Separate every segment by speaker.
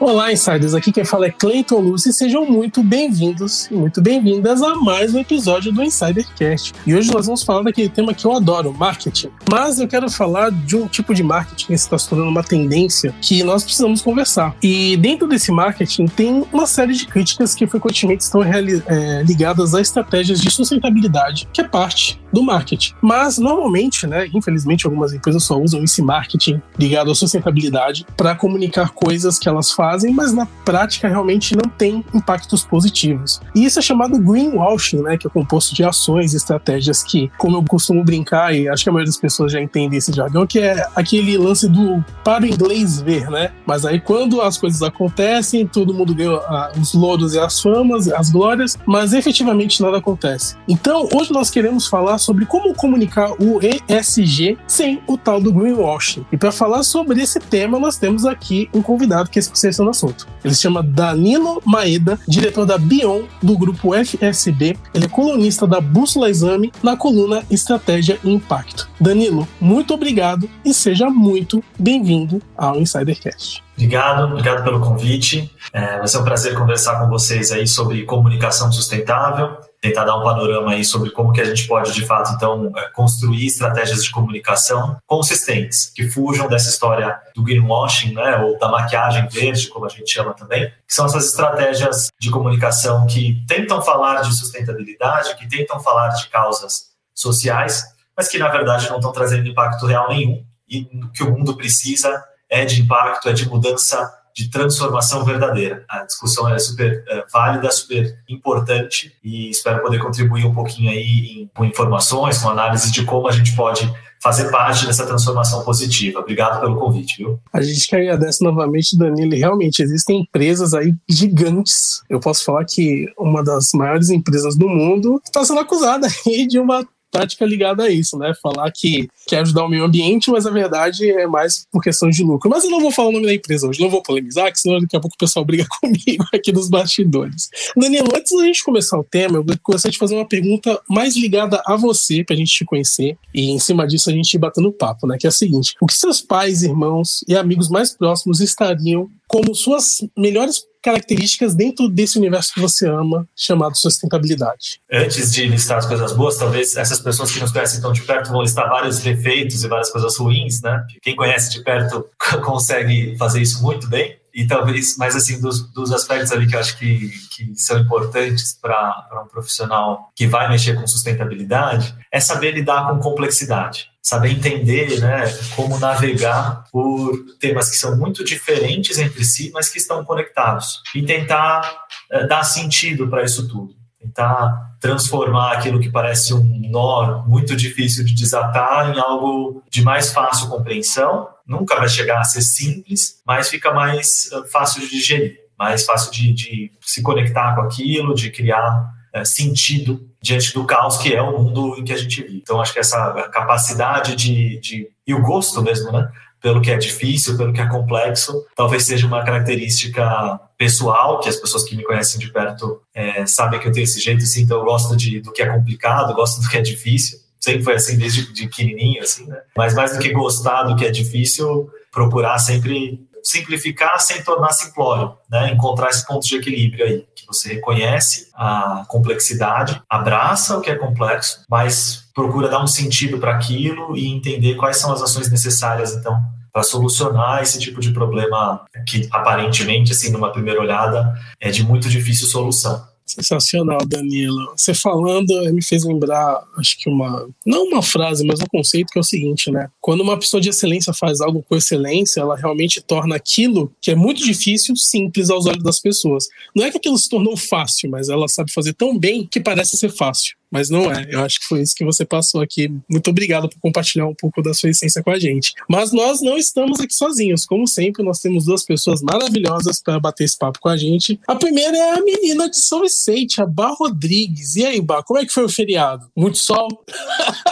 Speaker 1: Olá, insiders. Aqui quem fala é Cleiton Luz e sejam muito bem-vindos e muito bem-vindas a mais um episódio do Insidercast. E hoje nós vamos falar daquele tema que eu adoro, marketing. Mas eu quero falar de um tipo de marketing que está se tornando uma tendência que nós precisamos conversar. E dentro desse marketing tem uma série de críticas que frequentemente estão é, ligadas a estratégias de sustentabilidade, que é parte do marketing. Mas normalmente, né, infelizmente algumas empresas só usam esse marketing ligado à sustentabilidade para comunicar coisas que elas fazem mas na prática realmente não tem impactos positivos. E isso é chamado greenwashing, né, que é composto de ações e estratégias que, como eu costumo brincar, e acho que a maioria das pessoas já entende esse jargão, que é aquele lance do para o inglês ver, né? Mas aí quando as coisas acontecem, todo mundo ah, os louros e as famas, as glórias, mas efetivamente nada acontece. Então, hoje nós queremos falar sobre como comunicar o ESG sem o tal do greenwashing. E para falar sobre esse tema, nós temos aqui um convidado que é especialista no assunto. Ele se chama Danilo Maeda, diretor da Bion do grupo FSB. Ele é colunista da Bússola Exame na coluna Estratégia e Impacto. Danilo, muito obrigado e seja muito bem-vindo ao Insidercast.
Speaker 2: Obrigado, obrigado pelo convite. É, vai ser um prazer conversar com vocês aí sobre comunicação sustentável, tentar dar um panorama aí sobre como que a gente pode, de fato, então, é, construir estratégias de comunicação consistentes, que fujam dessa história do greenwashing, né, ou da maquiagem verde, como a gente chama também, que são essas estratégias de comunicação que tentam falar de sustentabilidade, que tentam falar de causas sociais, mas que, na verdade, não estão trazendo impacto real nenhum. E o que o mundo precisa é de impacto, é de mudança, de transformação verdadeira. A discussão é super é, válida, super importante e espero poder contribuir um pouquinho aí em, com informações, com análise de como a gente pode fazer parte dessa transformação positiva. Obrigado pelo convite, viu?
Speaker 1: A gente que agradece novamente, Danilo. Realmente, existem empresas aí gigantes. Eu posso falar que uma das maiores empresas do mundo está sendo acusada aí de uma tática ligada a isso, né? Falar que quer ajudar o meio ambiente, mas a verdade é mais por questão de lucro. Mas eu não vou falar o nome da empresa hoje, não vou polemizar, que senão daqui a pouco o pessoal briga comigo aqui nos bastidores. Danilo, antes da gente começar o tema, eu gostaria de fazer uma pergunta mais ligada a você, pra gente te conhecer, e em cima disso a gente ir batendo papo, né? Que é a seguinte: o que seus pais, irmãos e amigos mais próximos estariam como suas melhores características dentro desse universo que você ama, chamado sustentabilidade?
Speaker 2: Antes de listar as coisas boas, talvez essas pessoas que nos conhecem tão de perto vão listar vários defeitos e várias coisas ruins, né? Quem conhece de perto consegue fazer isso muito bem. E talvez, mas assim, dos, dos aspectos ali que eu acho que, que são importantes para um profissional que vai mexer com sustentabilidade, é saber lidar com complexidade saber entender né, como navegar por temas que são muito diferentes entre si, mas que estão conectados, e tentar é, dar sentido para isso tudo, tentar transformar aquilo que parece um nó muito difícil de desatar em algo de mais fácil compreensão. Nunca vai chegar a ser simples, mas fica mais eh, fácil de digerir, mais fácil de, de se conectar com aquilo, de criar é, sentido diante do caos que é o mundo em que a gente vive. Então, acho que essa capacidade de, de e o gosto mesmo, né? Pelo que é difícil, pelo que é complexo, talvez seja uma característica pessoal, que as pessoas que me conhecem de perto é, sabem que eu tenho esse jeito, assim, então eu gosto de, do que é complicado, gosto do que é difícil. Sempre foi assim desde de pequenininho, assim, né? Mas mais do que gostar do que é difícil, procurar sempre simplificar sem tornar simplório, né? Encontrar esse ponto de equilíbrio aí, que você reconhece a complexidade, abraça o que é complexo, mas procura dar um sentido para aquilo e entender quais são as ações necessárias, então, para solucionar esse tipo de problema que aparentemente, assim, numa primeira olhada, é de muito difícil solução.
Speaker 1: Sensacional, Danilo. Você falando me fez lembrar, acho que uma. Não uma frase, mas um conceito que é o seguinte, né? Quando uma pessoa de excelência faz algo com excelência, ela realmente torna aquilo que é muito difícil simples aos olhos das pessoas. Não é que aquilo se tornou fácil, mas ela sabe fazer tão bem que parece ser fácil mas não é. Eu acho que foi isso que você passou aqui. Muito obrigado por compartilhar um pouco da sua essência com a gente. Mas nós não estamos aqui sozinhos. Como sempre, nós temos duas pessoas maravilhosas para bater esse papo com a gente. A primeira é a menina de São Vicente, a Bar Rodrigues. E aí, Bar, como é que foi o feriado? Muito sol?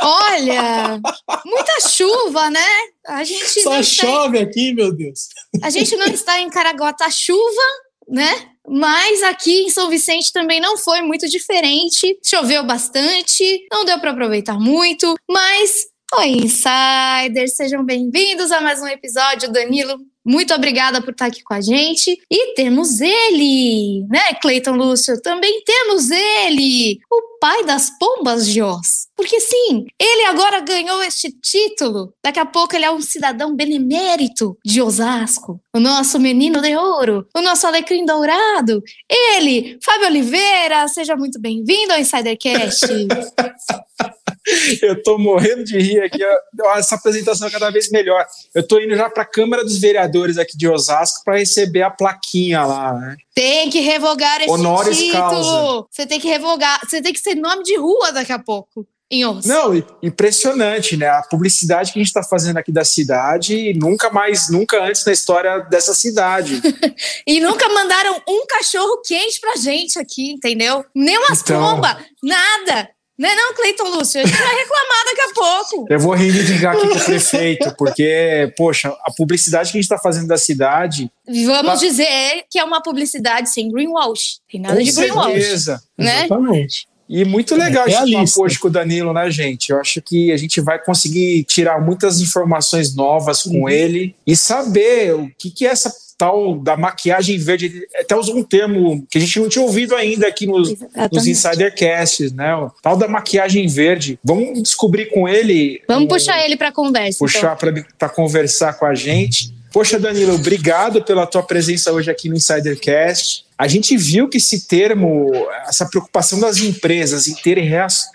Speaker 3: Olha, muita chuva, né?
Speaker 1: A gente Só chove está... aqui, meu Deus.
Speaker 3: A gente não está em Caraguata chuva, né? Mas aqui em São Vicente também não foi muito diferente. Choveu bastante, não deu para aproveitar muito, mas Oi, insiders, sejam bem-vindos a mais um episódio. Danilo, Muito obrigada por estar aqui com a gente. E temos ele, né, Cleiton Lúcio? Também temos ele, o pai das pombas de Oz. Porque sim, ele agora ganhou este título. Daqui a pouco ele é um cidadão benemérito de Osasco. O nosso menino de ouro, o nosso alecrim dourado. Ele, Fábio Oliveira, seja muito bem-vindo ao Insidercast.
Speaker 4: Eu tô morrendo de rir aqui. Essa apresentação é cada vez melhor. Eu tô indo já para a Câmara dos Vereadores aqui de Osasco para receber a plaquinha lá, né?
Speaker 3: Tem que revogar esse
Speaker 4: Honoris
Speaker 3: título.
Speaker 4: causa.
Speaker 3: Você tem que revogar. Você tem que ser nome de rua daqui a pouco. Em Oz.
Speaker 4: Não, impressionante, né? A publicidade que a gente está fazendo aqui da cidade, nunca mais, nunca antes na história dessa cidade.
Speaker 3: e nunca mandaram um cachorro quente pra gente aqui, entendeu? Nem umas
Speaker 4: Então.
Speaker 3: pombas, nada. Não é não, Cleiton Lúcio? A gente vai reclamar daqui a pouco.
Speaker 4: Eu vou reivindicar aqui com o prefeito, porque, poxa, a publicidade que a gente está fazendo da cidade,
Speaker 3: Vamos
Speaker 4: Tá.
Speaker 3: dizer que é uma publicidade sem greenwash. Tem nada
Speaker 4: com
Speaker 3: de greenwash,
Speaker 4: certeza.
Speaker 3: né?
Speaker 1: Exatamente.
Speaker 4: E muito legal
Speaker 1: É
Speaker 4: esse papo hoje com o Danilo, né, gente? Eu acho que a gente vai conseguir tirar muitas informações novas com
Speaker 1: Uhum.
Speaker 4: ele e saber o que, que é essa tal da maquiagem verde. Até usou um termo que a gente não tinha ouvido ainda aqui nos, nos. Insidercasts, né? O tal da maquiagem verde. Vamos descobrir com ele.
Speaker 3: Vamos
Speaker 4: um-
Speaker 3: puxar ele pra conversa. então.
Speaker 4: puxar para conversar com a gente. Poxa, Danilo, obrigado pela tua presença hoje aqui no Insidercast. A gente viu que esse termo, essa preocupação das empresas em terem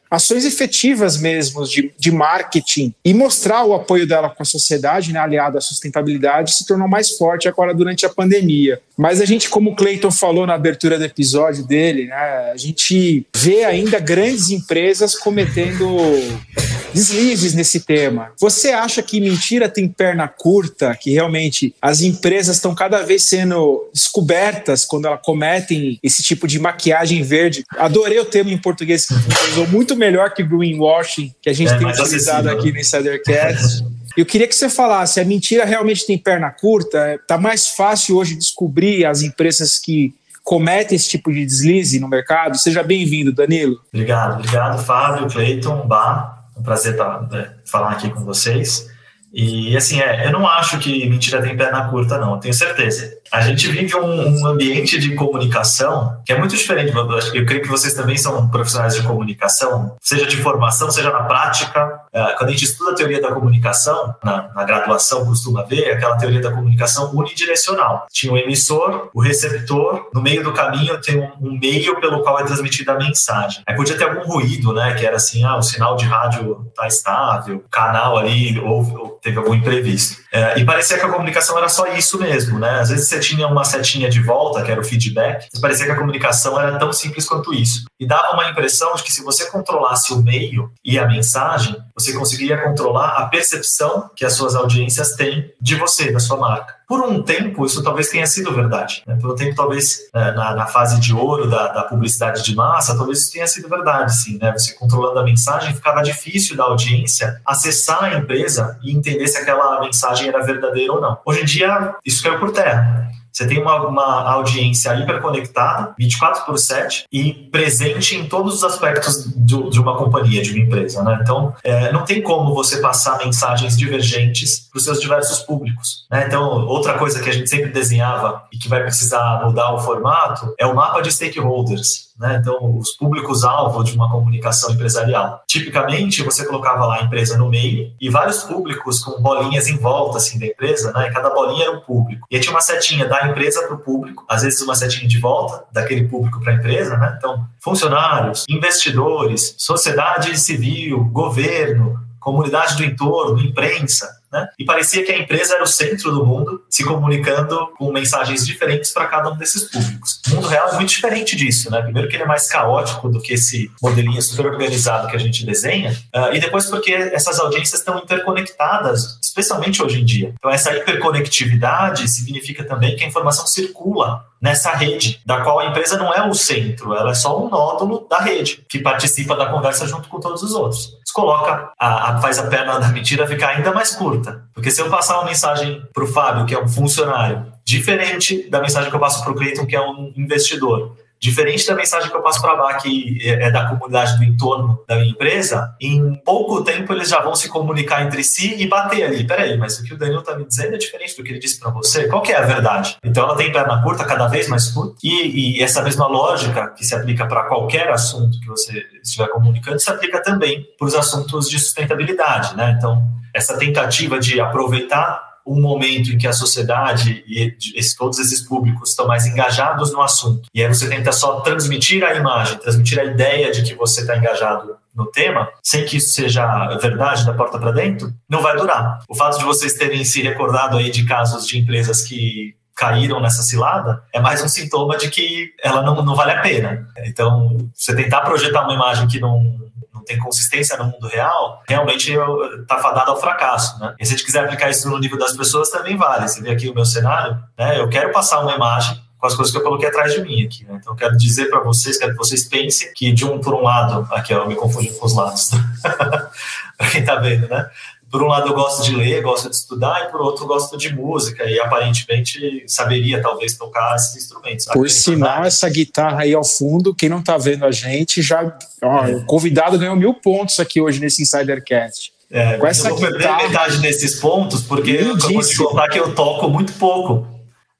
Speaker 4: ações efetivas mesmo de, de marketing e mostrar o apoio dela com a sociedade, né, aliado à sustentabilidade, se tornou mais forte agora durante a pandemia. Mas a gente, como o Clayton falou na abertura do episódio dele, né, a gente vê ainda grandes empresas cometendo deslizes nesse tema. Você acha que mentira tem perna curta, que realmente as empresas estão cada vez sendo descobertas quando elas cometem esse tipo de maquiagem verde? Adorei o termo em português que usou, muito melhor que greenwashing, que a gente
Speaker 2: É,
Speaker 4: tem utilizado aqui no Insidercast. Eu queria que você falasse, a mentira realmente tem perna curta? Tá mais fácil hoje descobrir as empresas que cometem esse tipo de deslize no mercado? Seja bem-vindo, Danilo.
Speaker 2: Obrigado, obrigado, Fábio, Cleiton, Bá. Um prazer tá, é, falar aqui com vocês. E assim, é, eu não acho que mentira tem perna curta, não, tenho certeza. A gente vive um, um ambiente de comunicação que é muito diferente. Eu, creio que vocês também são profissionais de comunicação, seja de formação, seja na prática. É, quando a gente estuda a teoria da comunicação, na, na graduação costuma ver aquela teoria da comunicação unidirecional. Tinha o emissor, o receptor, no meio do caminho tem um, um meio pelo qual é transmitida a mensagem. Aí podia ter algum ruído, né? Que era assim, ah, o sinal de rádio está estável, o canal ali houve, ou teve algum imprevisto. É, e parecia que a comunicação era só isso mesmo, né? Às vezes você tinha uma setinha de volta, que era o feedback, mas parecia que a comunicação era tão simples quanto isso. E dava uma impressão de que se você controlasse o meio e a mensagem, você conseguiria controlar a percepção que as suas audiências têm de você, da sua marca. Por um tempo, isso talvez tenha sido verdade. Né? Por um tempo, talvez, é, na, na fase de ouro da, da publicidade de massa, talvez isso tenha sido verdade, sim. Né? Você controlando a mensagem, ficava difícil da audiência acessar a empresa e entender se aquela mensagem era verdadeira ou não. Hoje em dia, isso caiu por terra. Você tem uma, uma audiência hiperconectada, 24 por 7, e presente em todos os aspectos de uma companhia, de uma empresa. Né? Então, é, não tem como você passar mensagens divergentes para os seus diversos públicos. Né? Então, outra coisa que a gente sempre desenhava e que vai precisar mudar o formato é o mapa de stakeholders. Né? Então, os públicos-alvo de uma comunicação empresarial. Tipicamente, você colocava lá a empresa no meio e vários públicos com bolinhas em volta assim, da empresa, né? e cada bolinha era um público. E aí tinha uma setinha da empresa para o público, às vezes uma setinha de volta daquele público para a empresa. Né? Então, funcionários, investidores, sociedade civil, governo, comunidade do entorno, imprensa. Né? E parecia que a empresa era o centro do mundo, se comunicando com mensagens diferentes para cada um desses públicos. O mundo real é muito diferente disso, né? Primeiro que ele é mais caótico do que esse modelinho super organizado que a gente desenha, uh, e depois porque essas audiências estão interconectadas, especialmente hoje em dia. Então essa hiperconectividade significa também que a informação circula nessa rede, da qual a empresa não é o centro, ela é só um nódulo da rede, que participa da conversa junto com todos os outros. Isso coloca, a, a, faz a perna da mentira ficar ainda mais curta. Porque se eu passar uma mensagem para o Fábio, que é um funcionário, diferente da mensagem que eu passo para o Cleiton, que é um investidor, Diferente da mensagem que eu passo para lá, que é da comunidade do entorno da minha empresa, em pouco tempo eles já vão se comunicar entre si e bater ali. Peraí, mas o que o Danilo está me dizendo é diferente do que ele disse para você. Qual que é a verdade? Então ela tem perna curta, cada vez mais curta, e, e essa mesma lógica que se aplica para qualquer assunto que você estiver comunicando se aplica também para os assuntos de sustentabilidade, né? Então essa tentativa de aproveitar um momento em que a sociedade e todos esses públicos estão mais engajados no assunto, e aí você tenta só transmitir a imagem, transmitir a ideia de que você está engajado no tema, sem que isso seja verdade da porta para dentro, não vai durar. O fato de vocês terem se recordado aí de casos de empresas que caíram nessa cilada é mais um sintoma de que ela não, não vale a pena. Então, você tentar projetar uma imagem que não não tem consistência no mundo real, realmente está fadado ao fracasso. Né? E se a gente quiser aplicar isso no nível das pessoas, também vale. Você vê aqui o meu cenário, né? eu quero passar uma imagem com as coisas que eu coloquei atrás de mim aqui. Né? Então, quero dizer para vocês, quero que vocês pensem que de um por um lado, aqui ó, eu me confundi com os lados, para quem está vendo, né? Por um lado eu gosto de ler, gosto de estudar, e por outro gosto de música, e aparentemente saberia talvez tocar esses instrumentos.
Speaker 4: Por sinal, essa guitarra aí ao fundo, quem não está vendo a gente, já. Ó, é. O convidado ganhou mil pontos aqui hoje nesse Insidercast.
Speaker 2: É, Com essa eu vou guitarra... perder metade desses pontos, porque eu vou te contar que eu toco muito pouco.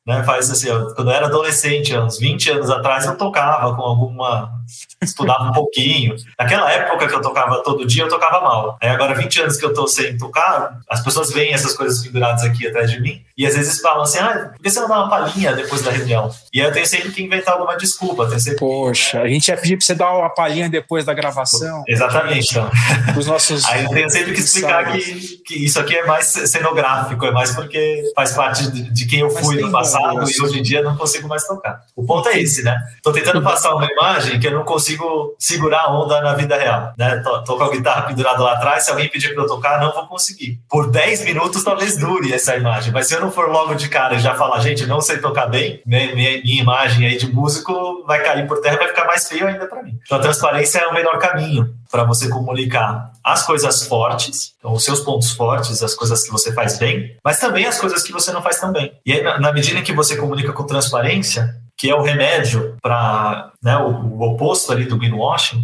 Speaker 2: Né, faz assim, quando eu era adolescente, uns 20 anos atrás, eu tocava com alguma estudava um pouquinho. Naquela época que eu tocava todo dia, eu tocava mal. Aí agora, 20 anos que eu tô sem tocar, as pessoas veem essas coisas penduradas aqui atrás de mim e às vezes falam assim: ah, por que você não dá uma palhinha depois da reunião? E aí eu tenho sempre que inventar alguma desculpa. Sempre...
Speaker 4: Poxa, a gente ia pedir pra você dar uma palhinha depois da gravação.
Speaker 2: Exatamente. Então.
Speaker 4: Os nossos.
Speaker 2: Aí eu tenho sempre que explicar que, que isso aqui é mais cenográfico, é mais porque faz parte de, de quem eu fui no passado e hoje em dia não consigo mais tocar. O ponto é esse, né? Tô tentando passar uma imagem que eu não consigo consigo segurar a onda na vida real. Né? Tô, tô com a guitarra pendurada lá atrás, se alguém pedir para eu tocar, não vou conseguir. Por 10 minutos talvez dure essa imagem, mas se eu não for logo de cara e já falar, gente, não sei tocar bem, minha, minha, minha imagem aí de músico vai cair por terra, vai ficar mais feio ainda para mim. Então a transparência é o melhor caminho para você comunicar as coisas fortes, então, os seus pontos fortes, as coisas que você faz bem, mas também as coisas que você não faz tão bem. E aí, na, na medida em que você comunica com transparência, que é o remédio para né, o, o, oposto ali do greenwashing,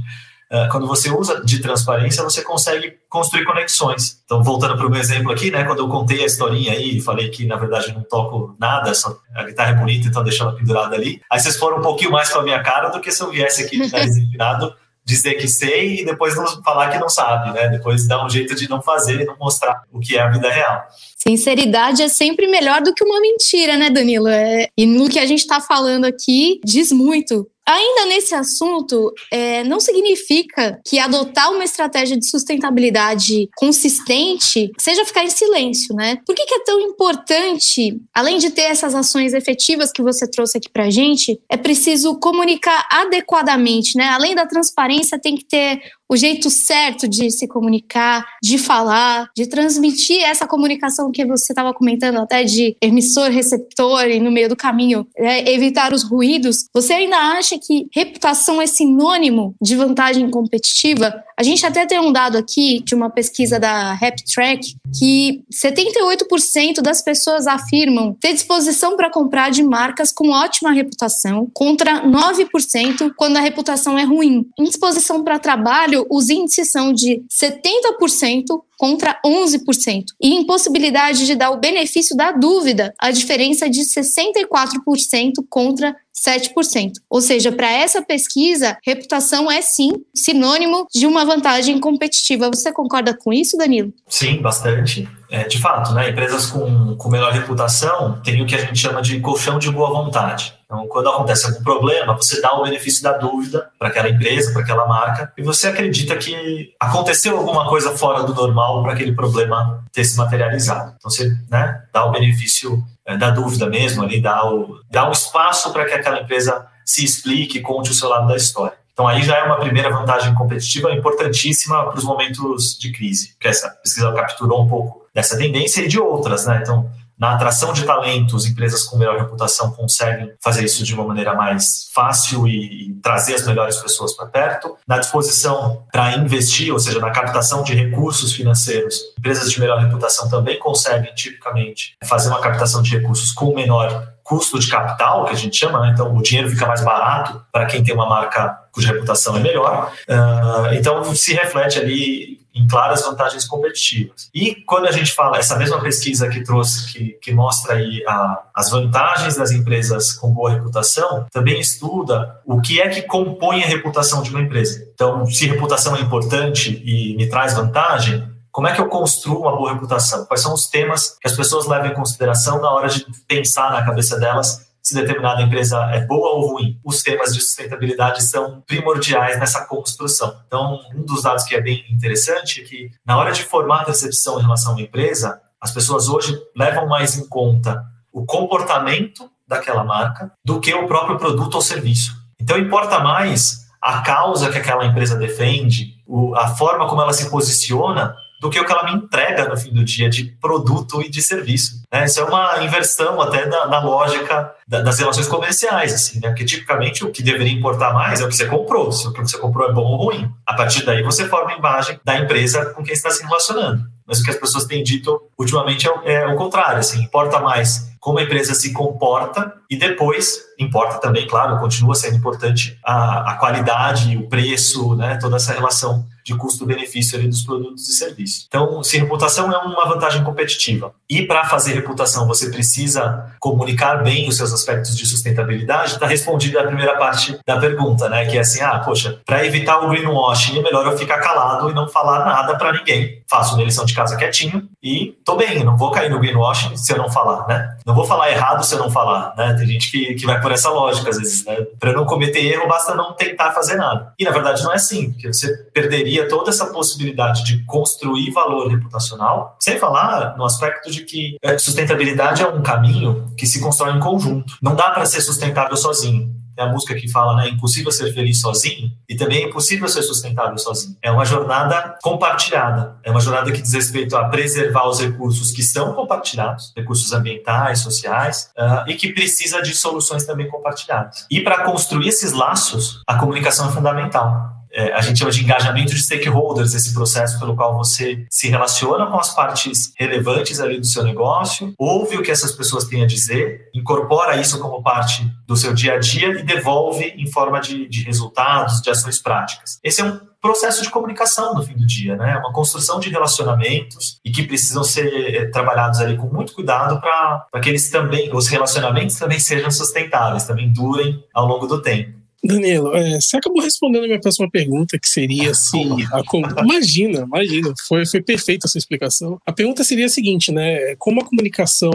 Speaker 2: uh, quando você usa de transparência, você consegue construir conexões. Então, voltando para o meu exemplo aqui, né, quando eu contei a historinha aí falei que, na verdade, não toco nada, só a guitarra é bonita, então deixando ela pendurada ali, aí vocês foram um pouquinho mais com a minha cara do que se eu viesse aqui de nariz empinado dizer que sei e depois não falar que não sabe, né? Depois dar um jeito de não fazer e não mostrar o que é a vida real.
Speaker 3: Sinceridade é sempre melhor do que uma mentira, né, Danilo? É, e no que a gente está falando aqui, diz muito Ainda nesse assunto, é, não significa que adotar uma estratégia de sustentabilidade consistente seja ficar em silêncio, né? Por que, que é tão importante, além de ter essas ações efetivas que você trouxe aqui pra gente, é preciso comunicar adequadamente, né? Além da transparência, tem que ter o jeito certo de se comunicar, de falar, de transmitir essa comunicação que você estava comentando até de emissor, receptor e no meio do caminho é, evitar os ruídos. Você ainda acha que reputação é sinônimo de vantagem competitiva? A gente até tem um dado aqui de uma pesquisa da RepTrack que 78% das pessoas afirmam ter disposição para comprar de marcas com ótima reputação, contra 9% quando a reputação é ruim. Em disposição para trabalho, os índices são de 70% contra 11%. E impossibilidade de dar o benefício da dúvida, a diferença é de 64% contra 7%. Ou seja, para essa pesquisa, reputação é sim sinônimo de uma vantagem competitiva. Você concorda com isso, Danilo?
Speaker 2: Sim, bastante. É, de fato, né, empresas com, com melhor reputação têm o que a gente chama de colchão de boa vontade. Então, quando acontece algum problema, você dá o benefício da dúvida para aquela empresa, para aquela marca, e você acredita que aconteceu alguma coisa fora do normal para aquele problema ter se materializado. Então, você né, dá o benefício é, da dúvida mesmo, ali, dá, o, dá um espaço para que aquela empresa se explique, conte o seu lado da história. Então, aí já é uma primeira vantagem competitiva importantíssima para os momentos de crise, porque essa pesquisa capturou um pouco dessa tendência e de outras, né? Então, Na atração de talentos, empresas com melhor reputação conseguem fazer isso de uma maneira mais fácil e, e trazer as melhores pessoas para perto. Na disposição para investir, ou seja, na captação de recursos financeiros, empresas de melhor reputação também conseguem, tipicamente, fazer uma captação de recursos com menor custo de capital, que a gente chama, né? então o dinheiro fica mais barato para quem tem uma marca cuja reputação é melhor. Uh, então se reflete ali em claras vantagens competitivas. E quando a gente fala, essa mesma pesquisa que trouxe, que, que mostra aí a, as vantagens das empresas com boa reputação, também estuda o que é que compõe a reputação de uma empresa. Então, se reputação é importante e me traz vantagem, como é que eu construo uma boa reputação? Quais são os temas que as pessoas levam em consideração na hora de pensar na cabeça delas se determinada empresa é boa ou ruim. Os temas de sustentabilidade são primordiais nessa construção. Então, um dos dados que é bem interessante é que, na hora de formar a percepção em relação a uma empresa, as pessoas hoje levam mais em conta o comportamento daquela marca do que o próprio produto ou serviço. Então, importa mais a causa que aquela empresa defende, a forma como ela se posiciona, do que o que ela me entrega no fim do dia de produto e de serviço. Né? Isso é uma inversão até da, na lógica da, das relações comerciais, assim, né? Porque tipicamente o que deveria importar mais é o que você comprou, se o que você comprou é bom ou ruim. A partir daí você forma a imagem da empresa com quem está se relacionando. Mas o que as pessoas têm dito ultimamente é, é o contrário, assim, importa mais como a empresa se comporta e depois importa também, claro, continua sendo importante a, a qualidade, o preço, né, toda essa relação de custo-benefício dos produtos e serviços. Então, se reputação é uma vantagem competitiva e para fazer reputação você precisa comunicar bem os seus aspectos de sustentabilidade, está respondida a primeira parte da pergunta, né? Que é assim, ah, poxa, para evitar o greenwashing é melhor eu ficar calado e não falar nada para ninguém. Faço minha lição de casa quietinho e tô bem, não vou cair no greenwashing se eu não falar, né? Não vou falar errado se eu não falar, né? Tem gente que, que vai por essa lógica às vezes, né? Para não cometer erro basta não tentar fazer nada. E na verdade não é assim, porque você perderia toda essa possibilidade de construir valor reputacional, sem falar no aspecto de que é, sustentabilidade é um caminho que se constrói em conjunto. Não dá para ser sustentável sozinho. É a música que fala, né? Impossível ser feliz sozinho e também é impossível ser sustentável sozinho. É uma jornada compartilhada. É uma jornada que diz respeito a preservar os recursos que são compartilhados, recursos ambientais, sociais, uh, e que precisa de soluções também compartilhadas. E para construir esses laços, a comunicação é fundamental é, a gente chama de engajamento de stakeholders, esse processo pelo qual você se relaciona com as partes relevantes ali do seu negócio, ouve o que essas pessoas têm a dizer, incorpora isso como parte do seu dia a dia e devolve em forma de, de resultados, de ações práticas. Esse é um processo de comunicação no fim do dia, né? É uma construção de relacionamentos e que precisam ser é, trabalhados ali com muito cuidado para que eles também, os relacionamentos também sejam sustentáveis, também durem ao longo do tempo.
Speaker 1: Danilo, é, você acabou respondendo a minha próxima pergunta, que seria se. A, imagina, imagina, foi, foi perfeita a sua explicação. A pergunta seria a seguinte, né? Como a comunicação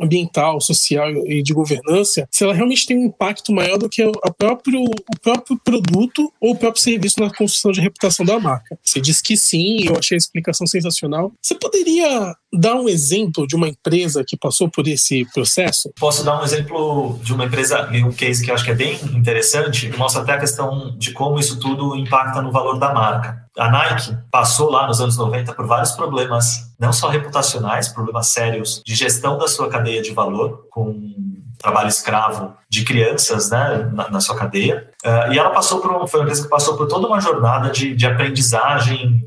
Speaker 1: ambiental, social e de governança, se ela realmente tem um impacto maior do que o próprio, o próprio produto ou o próprio serviço na construção de reputação da marca. Você disse que sim, eu achei a explicação sensacional. Você poderia dar um exemplo de uma empresa que passou por esse processo?
Speaker 2: Posso dar um exemplo de uma empresa, um case que eu acho que é bem interessante, mostra até a questão de como isso tudo impacta no valor da marca. A Nike passou lá nos anos 90 por vários problemas, não só reputacionais, problemas sérios de gestão da sua cadeia de valor, com trabalho escravo de crianças né, na, na sua cadeia. Uh, e ela passou por, foi uma empresa que passou por toda uma jornada de, de aprendizagem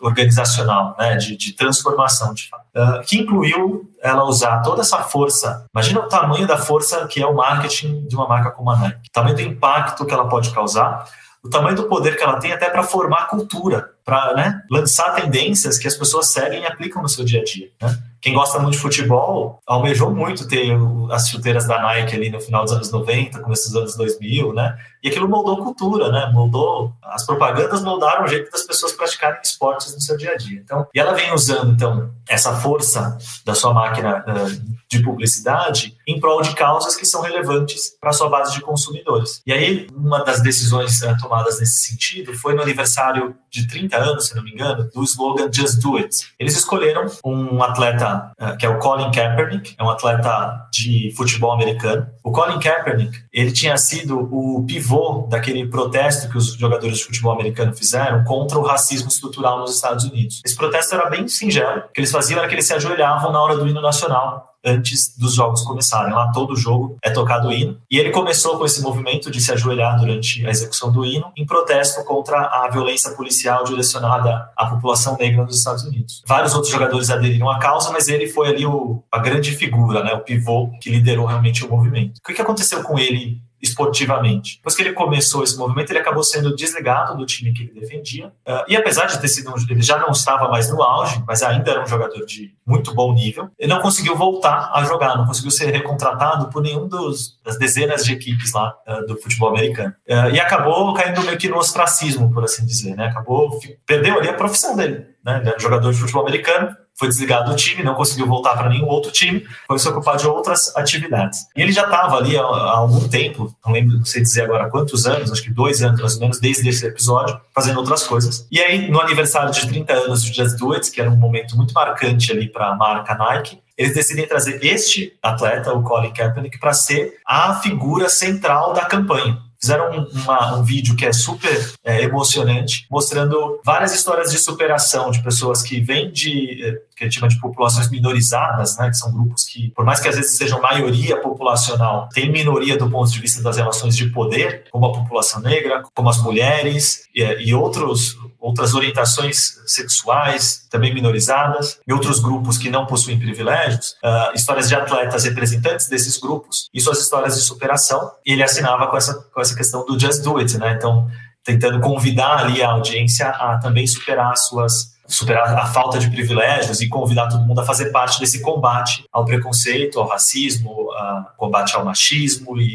Speaker 2: organizacional, né, de, de transformação, de fato, uh, que incluiu ela usar toda essa força. Imagina o tamanho da força que é o marketing de uma marca como a Nike, o tamanho do impacto que ela pode causar o tamanho do poder que ela tem até para formar cultura, para né, lançar tendências que as pessoas seguem e aplicam no seu dia a dia. Né? Quem gosta muito de futebol almejou muito ter as chuteiras da Nike ali no final dos anos 90, começo dos anos 2000, né? E aquilo moldou cultura, né? Moldou as propagandas moldaram o jeito das pessoas praticarem esportes no seu dia a dia. Então, e ela vem usando então essa força da sua máquina uh, de publicidade em prol de causas que são relevantes para a sua base de consumidores. E aí, uma das decisões uh, tomadas nesse sentido foi no aniversário de 30 anos, se não me engano, do slogan Just Do It. Eles escolheram um atleta uh, que é o Colin Kaepernick, é um atleta de futebol americano. O Colin Kaepernick, ele tinha sido o pivô daquele protesto que os jogadores de futebol americano fizeram contra o racismo estrutural nos Estados Unidos. Esse protesto era bem singelo, que eles faziam era que eles se ajoelhavam na hora do hino nacional antes dos jogos começarem. Lá todo jogo é tocado o hino. E ele começou com esse movimento de se ajoelhar durante a execução do hino em protesto contra a violência policial direcionada à população negra nos Estados Unidos. Vários outros jogadores aderiram à causa, mas ele foi ali o, a grande figura, né, o pivô que liderou realmente o movimento. O que aconteceu com ele esportivamente. Depois que ele começou esse movimento, ele acabou sendo desligado do time que ele defendia. Uh, e apesar de ter sido um, ele já não estava mais no auge, mas ainda era um jogador de muito bom nível, ele não conseguiu voltar a jogar, não conseguiu ser recontratado por nenhum dos, das dezenas de equipes lá uh, do futebol americano. Uh, e acabou caindo meio que no ostracismo, por assim dizer, né? Acabou perdeu ali a profissão dele, né? Ele era jogador de futebol americano, foi desligado do time, não conseguiu voltar para nenhum outro time, foi se ocupar de outras atividades. E ele já estava ali há, há, algum tempo, não lembro, não sei dizer agora quantos anos, acho que dois anos mais ou menos, desde esse episódio, fazendo outras coisas. E aí, no aniversário de 30 anos de Just Do It, que era um momento muito marcante ali para a marca Nike, eles decidem trazer este atleta, o Colin Kaepernick, para ser a figura central da campanha. Fizeram um, uma, um vídeo que é super é, emocionante, mostrando várias histórias de superação de pessoas que vêm de, é, que a gente chama de populações minorizadas, né, que são grupos que, por mais que às vezes sejam maioria populacional, tem minoria do ponto de vista das relações de poder, como a população negra, como as mulheres e, e outros, outras orientações sexuais também minorizadas, e outros grupos que não possuem privilégios, uh, histórias de atletas representantes desses grupos e suas histórias de superação. E ele assinava com essa, com essa questão do just do it, né? Então, tentando convidar ali a audiência a também superar suas superar a falta de privilégios e convidar todo mundo a fazer parte desse combate ao preconceito, ao racismo, ao combate ao machismo e,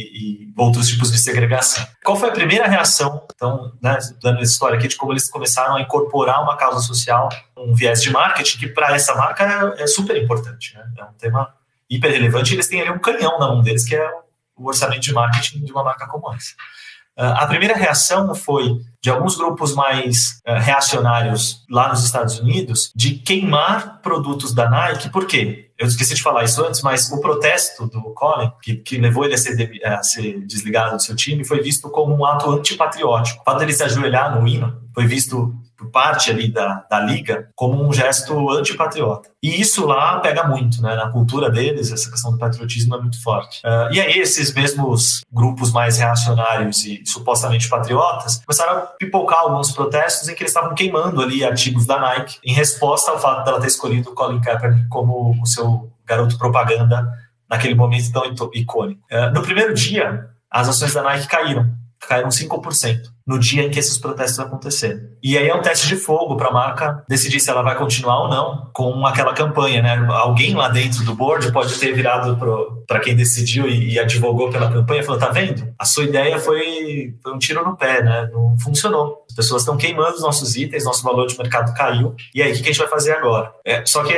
Speaker 2: e, outros tipos de segregação. Qual foi a primeira reação, então, né, dando essa história aqui de como eles começaram a incorporar uma causa social, um viés de marketing que para essa marca é, é, super importante, né? É um tema hiper relevante. Eles têm ali um canhão na mão deles que é o orçamento de marketing de uma marca como essa. Ah, a primeira reação foi de alguns grupos mais uh, reacionários lá nos Estados Unidos de queimar produtos da Nike. Por quê? Eu esqueci de falar isso antes, mas o protesto do Colin, que, que levou ele a ser, de, a ser, desligado do seu time, foi visto como um ato antipatriótico. O fato dele se ajoelhar no hino foi visto por parte ali da, da liga como um gesto antipatriota. E isso lá pega muito, né? Na cultura deles, essa questão do patriotismo é muito forte. Uh, e aí esses mesmos grupos mais reacionários e supostamente patriotas começaram a pipocar alguns protestos em que eles estavam queimando ali artigos da Nike em resposta ao fato dela ter escolhido o Colin Kaepernick como o seu garoto propaganda naquele momento tão icônico. Uh, no primeiro dia, as ações da Nike caíram caíram 5% no dia em que esses protestos aconteceram. E aí é um teste de fogo para a marca decidir se ela vai continuar ou não com aquela campanha, né? Alguém lá dentro do board pode ter virado para quem decidiu e, e, advogou pela campanha e falou: tá vendo? A sua ideia foi, foi um tiro no pé, né? Não funcionou. As pessoas estão queimando os nossos itens, nosso valor de mercado caiu. E aí, o que a gente vai fazer agora? É, só que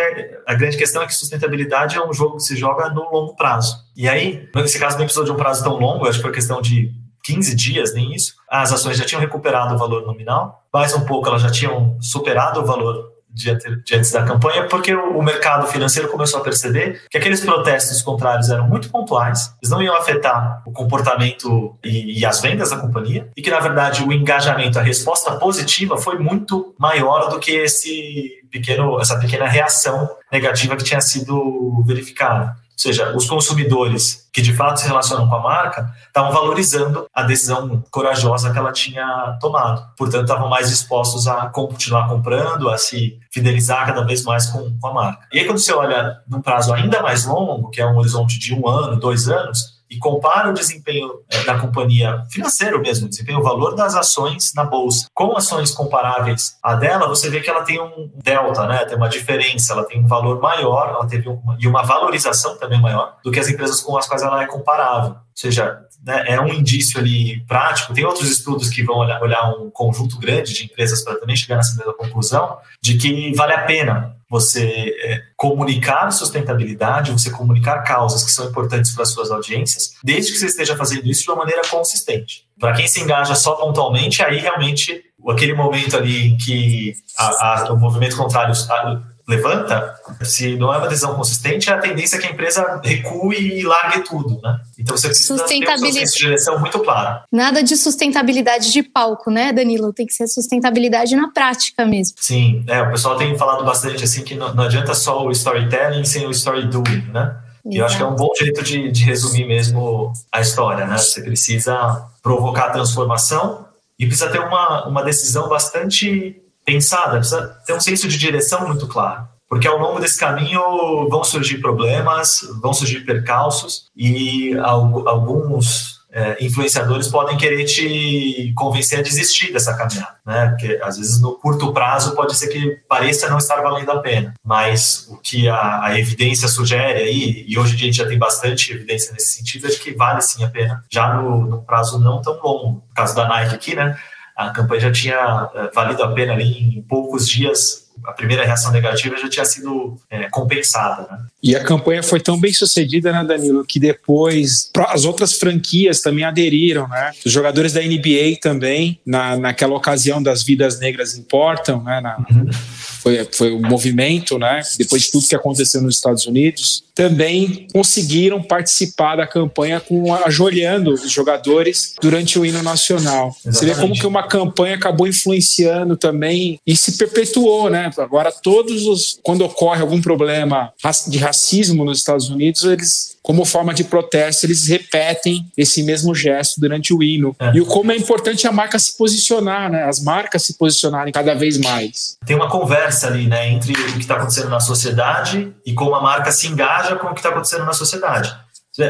Speaker 2: a grande questão é que sustentabilidade é um jogo que se joga no longo prazo. E aí, nesse caso, nem precisou de um prazo tão longo, acho que foi questão de 15 dias, nem isso, as ações já tinham recuperado o valor nominal, mais um pouco elas já tinham superado o valor diante, diante da campanha, porque o, mercado financeiro começou a perceber que aqueles protestos contrários eram muito pontuais, eles não iam afetar o comportamento e, e as vendas da companhia, e que, na verdade, o engajamento, a resposta positiva foi muito maior do que esse pequeno, essa pequena reação negativa que tinha sido verificada. Ou seja, os consumidores que de fato se relacionam com a marca estavam valorizando a decisão corajosa que ela tinha tomado. Portanto, estavam mais dispostos a continuar comprando, a se fidelizar cada vez mais com, com a marca. E aí, quando você olha num prazo ainda mais longo, que é um horizonte de um ano, dois anos, e compara o desempenho eh, da companhia financeiro mesmo, desempenho, o valor das ações na bolsa, com ações comparáveis à dela, você vê que ela tem um delta, né? Tem uma diferença, ela tem um valor maior, ela teve uma, e uma valorização também maior do que as empresas com as quais ela é comparável. Ou seja, né, é um indício ali prático. Tem outros estudos que vão olhar, olhar um conjunto grande de empresas para também chegar nessa mesma conclusão de que vale a pena você é, comunicar sustentabilidade, você comunicar causas que são importantes para suas audiências, desde que você esteja fazendo isso de uma maneira consistente. Para quem se engaja só pontualmente, aí realmente aquele momento ali em que a, a, o movimento contrário levanta, se não é uma decisão consistente, a tendência é que a empresa recue e largue tudo, né? Então você precisa ter uma direção muito clara.
Speaker 3: Nada de sustentabilidade de palco, né, Danilo? Tem que ser sustentabilidade na prática mesmo.
Speaker 2: Sim, é, o pessoal tem falado bastante assim que não, não adianta só o storytelling sem o story doing, né? E eu acho que é um bom jeito de, de resumir mesmo a história, né? Você precisa provocar a transformação e precisa ter uma, uma decisão bastante pensada, precisa ter um senso de direção muito claro. Porque ao longo desse caminho vão surgir problemas, vão surgir percalços e alguns é, influenciadores podem querer te convencer a desistir dessa caminhada, né? Porque às vezes no curto prazo pode ser que pareça não estar valendo a pena, mas o que a, a evidência sugere aí, e hoje em dia a gente já tem bastante evidência nesse sentido, é de que vale sim a pena, já no, no prazo não tão longo. No caso da Nike aqui, né? A campanha já tinha é, valido a pena ali em poucos dias a primeira reação negativa já tinha sido é, compensada. Né?
Speaker 4: E a campanha foi tão bem sucedida, né, Danilo, que depois as outras franquias também aderiram, né? Os jogadores da NBA também, na, naquela ocasião das vidas negras importam, né? Na, uhum. foi, foi o um movimento, né? Depois de tudo que aconteceu nos Estados Unidos, também conseguiram participar da campanha com ajoelhando os jogadores durante o hino nacional. Exatamente. Você vê como que uma campanha acabou influenciando também e se perpetuou, né? Agora todos os quando ocorre algum problema de racismo nos Estados Unidos, eles como forma de protesto, eles repetem esse mesmo gesto durante o hino. É. E o como é importante a marca se posicionar, né? As marcas se posicionarem cada vez mais.
Speaker 2: Tem uma conversa ali, né, entre o que está acontecendo na sociedade e como a marca se engaja com o que está acontecendo na sociedade.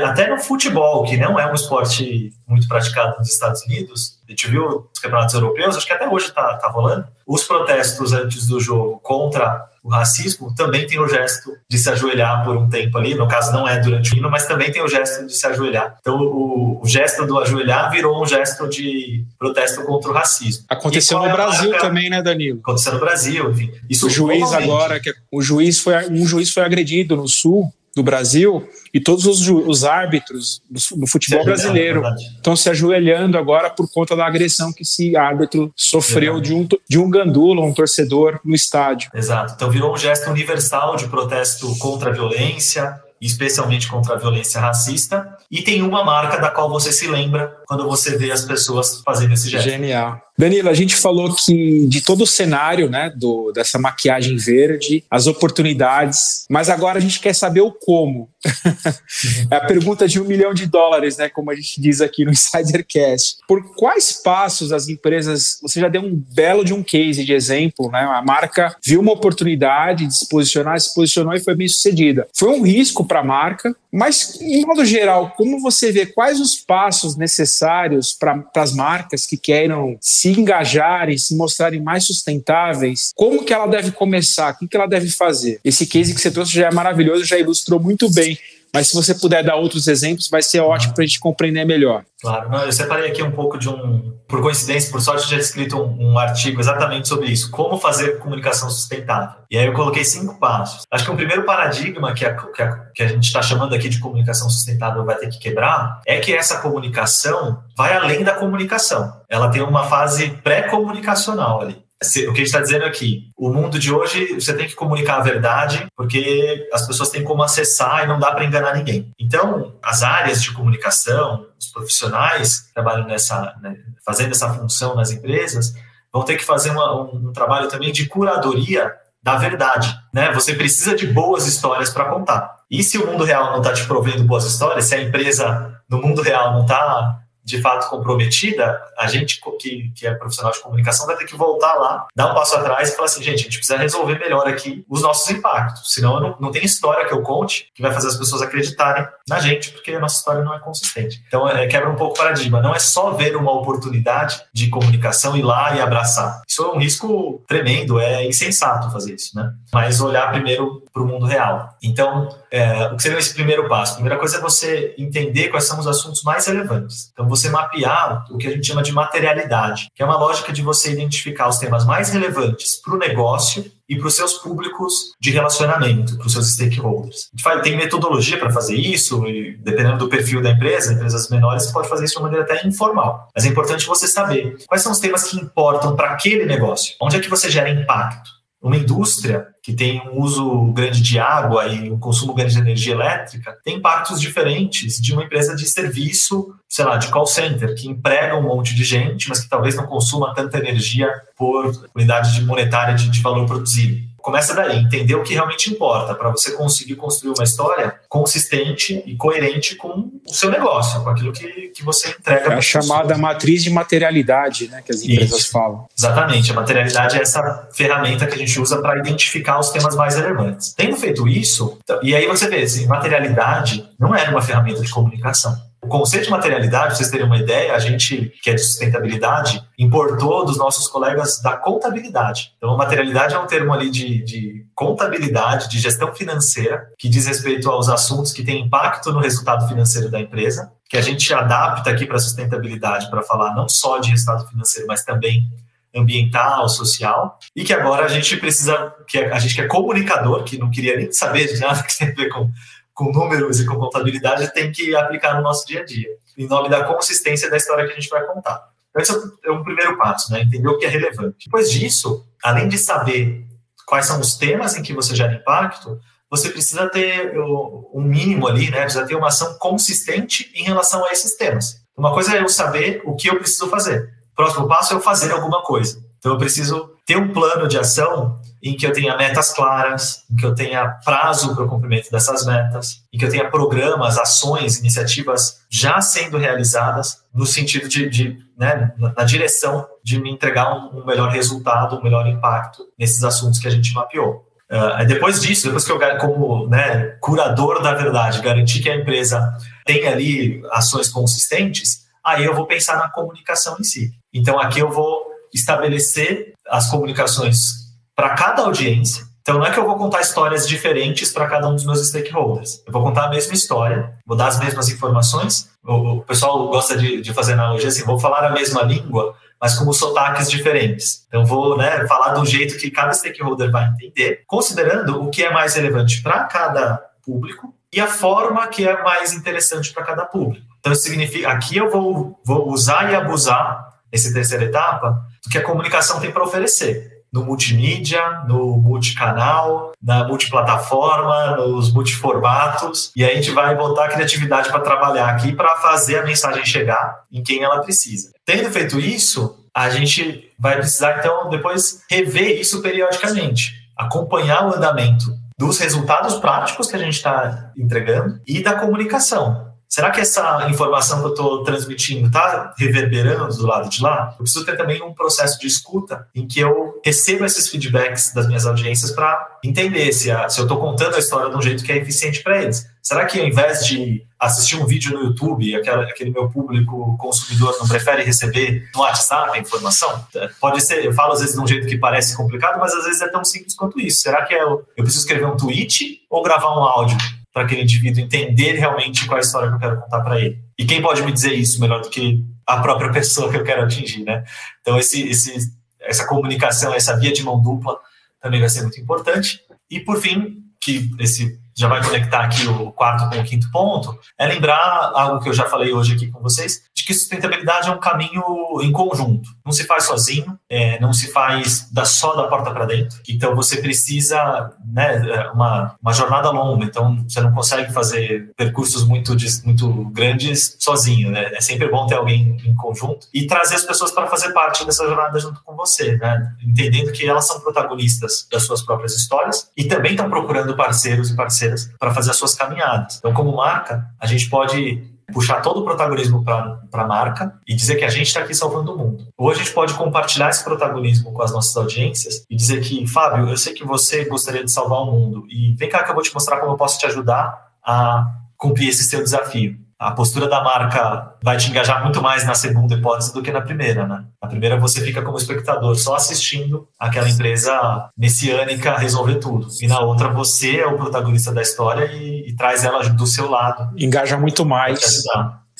Speaker 2: Até no futebol, que não é um esporte muito praticado nos Estados Unidos, a gente viu os campeonatos europeus, acho que até hoje está tá rolando, os protestos antes do jogo contra o racismo também tem o gesto de se ajoelhar por um tempo ali, no caso não é durante o hino, mas também tem o gesto de se ajoelhar. Então o, o gesto do ajoelhar virou um gesto de protesto contra o racismo.
Speaker 4: Aconteceu no é Brasil marca? também, né, Danilo?
Speaker 2: Aconteceu no Brasil, enfim.
Speaker 4: Isso o juiz agora, que é, o juiz foi um juiz foi agredido no sul do Brasil e todos os, os árbitros do, do futebol se brasileiro estão se ajoelhando agora por conta da agressão que esse árbitro sofreu de um, de um gandula, um torcedor no estádio.
Speaker 2: Exato. Então virou um gesto universal de protesto contra a violência, especialmente contra a violência racista, e tem uma marca da qual você se lembra quando você vê as pessoas fazendo esse gesto.
Speaker 4: Genial. Danilo, a gente falou que de todo o cenário, né, do, dessa maquiagem verde, as oportunidades, mas agora a gente quer saber o como. é a pergunta de um milhão de dólares, né, como a gente diz aqui no Insidercast. Por quais passos as empresas, você já deu um belo de um case de exemplo, né, a marca viu uma oportunidade de se posicionar, se posicionou e foi bem sucedida. Foi um risco para a marca, mas, em modo geral, como você vê quais os passos necessários para as marcas que queiram se engajarem, se mostrarem mais sustentáveis? Como que ela deve começar? O que, que ela deve fazer? Esse case que você trouxe já é maravilhoso, já ilustrou muito bem mas se você puder dar outros exemplos, vai ser ótimo para a gente compreender melhor.
Speaker 2: Claro, eu separei aqui um pouco de um, por coincidência, por sorte, eu já escrito um, um, artigo exatamente sobre isso, como fazer comunicação sustentável. E aí eu coloquei cinco passos. Acho que o primeiro paradigma que a, que a, que a gente está chamando aqui de comunicação sustentável vai ter que quebrar é que essa comunicação vai além da comunicação. Ela tem uma fase pré-comunicacional ali o que a gente está dizendo aqui, o mundo de hoje você tem que comunicar a verdade, porque as pessoas têm como acessar e não dá para enganar ninguém. Então, as áreas de comunicação, os profissionais que trabalham nessa, né, fazendo essa função nas empresas, vão ter que fazer uma, um, um trabalho também de curadoria da verdade, né? Você precisa de boas histórias para contar. E se o mundo real não está te provendo boas histórias, se a empresa no mundo real não está de fato comprometida, a gente que, que é profissional de comunicação vai ter que voltar lá, dar um passo atrás e falar assim, gente, a gente precisa resolver melhor aqui os nossos impactos, senão não, não tem história que eu conte que vai fazer as pessoas acreditarem na gente, porque a nossa história não é consistente. Então, é, quebra um pouco o paradigma. Não é só ver uma oportunidade de comunicação, ir lá e abraçar. Isso é um risco tremendo, é insensato fazer isso, né? Mas olhar primeiro para o mundo real. Então, é, o que seria esse primeiro passo? A primeira coisa é você entender quais são os assuntos mais relevantes. Então, você mapear o que a gente chama de materialidade, que é uma lógica de você identificar os temas mais relevantes para o negócio e para os seus públicos de relacionamento, para os seus stakeholders. A gente faz, tem metodologia para fazer isso, e dependendo do perfil da empresa, empresas menores, pode fazer isso de uma maneira até informal. Mas é importante você saber quais são os temas que importam para aquele negócio, onde é que você gera impacto uma indústria que tem um uso grande de água e um consumo grande de energia elétrica, tem impactos diferentes de uma empresa de serviço, sei lá, de call center, que emprega um monte de gente, mas que talvez não consuma tanta energia por unidade monetária de, de valor produzido começa daí, entender o que realmente importa para você conseguir construir uma história consistente e coerente com o seu negócio, com aquilo que, que você entrega.
Speaker 4: É a chamada pessoas. matriz de materialidade, né, que as empresas Isso. falam.
Speaker 2: Exatamente, a materialidade é essa ferramenta que a gente usa para identificar os temas mais relevantes. Tendo feito isso, e aí você vê, assim, materialidade não é uma ferramenta de comunicação. O conceito de materialidade, para vocês terem uma ideia, a gente, que é de sustentabilidade, importou dos nossos colegas da contabilidade. Então, a materialidade é um termo ali de, de contabilidade, de gestão financeira, que diz respeito aos assuntos que têm impacto no resultado financeiro da empresa, que a gente adapta aqui para a sustentabilidade para falar não só de resultado financeiro, mas também ambiental, social, e que agora a gente precisa, que a gente que é comunicador, que não queria nem saber de nada que tem a ver com com números e com contabilidade tem que aplicar no nosso dia a dia, em nome da consistência da história que a gente vai contar. Então, esse é um primeiro passo, né? entender o que é relevante. Depois disso, além de saber quais são os temas em que você gera impacto, você precisa ter um mínimo ali, né? precisa ter uma ação consistente em relação a esses temas. Uma coisa é eu saber o que eu preciso fazer. O próximo passo é eu fazer alguma coisa. Então, eu preciso ter um plano de ação em que eu tenha metas claras, em que eu tenha prazo para o cumprimento dessas metas, em que eu tenha programas, ações, iniciativas já sendo realizadas no sentido de, de né, na direção de me entregar um, um, melhor resultado, um melhor impacto nesses assuntos que a gente mapeou. Uh, depois disso, depois que eu, como né, curador da verdade, garantir que a empresa tenha ali ações consistentes, aí eu vou pensar na comunicação em si. Então, aqui eu vou estabelecer as comunicações para cada audiência. Então, não é que eu vou contar histórias diferentes para cada um dos meus stakeholders. Eu vou contar a mesma história, vou dar as mesmas informações. O, pessoal gosta de, de fazer analogia assim: vou falar a mesma língua, mas com sotaques diferentes. Então, vou né, falar do jeito que cada stakeholder vai entender, considerando o que é mais relevante para cada público e a forma que é mais interessante para cada público. Então, isso significa aqui eu vou, vou usar e abusar, nessa terceira etapa, do que a comunicação tem para oferecer no multimídia, no multicanal, na multiplataforma, nos multiformatos, e a gente vai botar a criatividade para trabalhar aqui para fazer a mensagem chegar em quem ela precisa. Tendo feito isso, a gente vai precisar então depois rever isso periodicamente, acompanhar o andamento dos resultados práticos que a gente está entregando e da comunicação. Será que essa informação que eu estou transmitindo está reverberando do lado de lá? Eu preciso ter também um processo de escuta em que eu receba esses feedbacks das minhas audiências para entender se, a, se eu estou contando a história de um jeito que é eficiente para eles. Será que ao invés de assistir um vídeo no YouTube, aquela, aquele meu público consumidor não prefere receber no WhatsApp a informação? Pode ser, eu falo às vezes de um jeito que parece complicado, mas às vezes é tão simples quanto isso. Será que eu, eu preciso escrever um tweet ou gravar um áudio? Para aquele indivíduo entender realmente qual é a história que eu quero contar para ele. E quem pode me dizer isso melhor do que a própria pessoa que eu quero atingir, né? Então esse, esse, essa comunicação, essa via de mão dupla também vai ser muito importante. E por fim, que esse já vai conectar aqui o quarto com o quinto ponto, é lembrar algo que eu já falei hoje aqui com vocês, de que sustentabilidade é um caminho em conjunto. Não se faz sozinho, é, não se faz da, só da porta para dentro. Então você precisa, né, é, uma, uma jornada longa. Então você não consegue fazer percursos muito, muito grandes sozinho, né? É sempre bom ter alguém em conjunto e trazer as pessoas para fazer parte dessa jornada junto com você, né? Entendendo que elas são protagonistas das suas próprias histórias e também estão procurando parceiros e parceiras parceiras para fazer as suas caminhadas. Então, como marca, a gente pode puxar todo o protagonismo para a marca e dizer que a gente está aqui salvando o mundo. Ou a gente pode compartilhar esse protagonismo com as nossas audiências e dizer que, Fábio, eu sei que você gostaria de salvar o mundo e vem cá que eu vou te mostrar como eu posso te ajudar a cumprir esse seu desafio a postura da marca vai te engajar muito mais na segunda hipótese do que na primeira, né? Na primeira você fica como espectador, só assistindo aquela empresa messiânica resolver tudo. E na outra você é o protagonista da história e, e traz ela do seu lado.
Speaker 4: Engaja muito mais.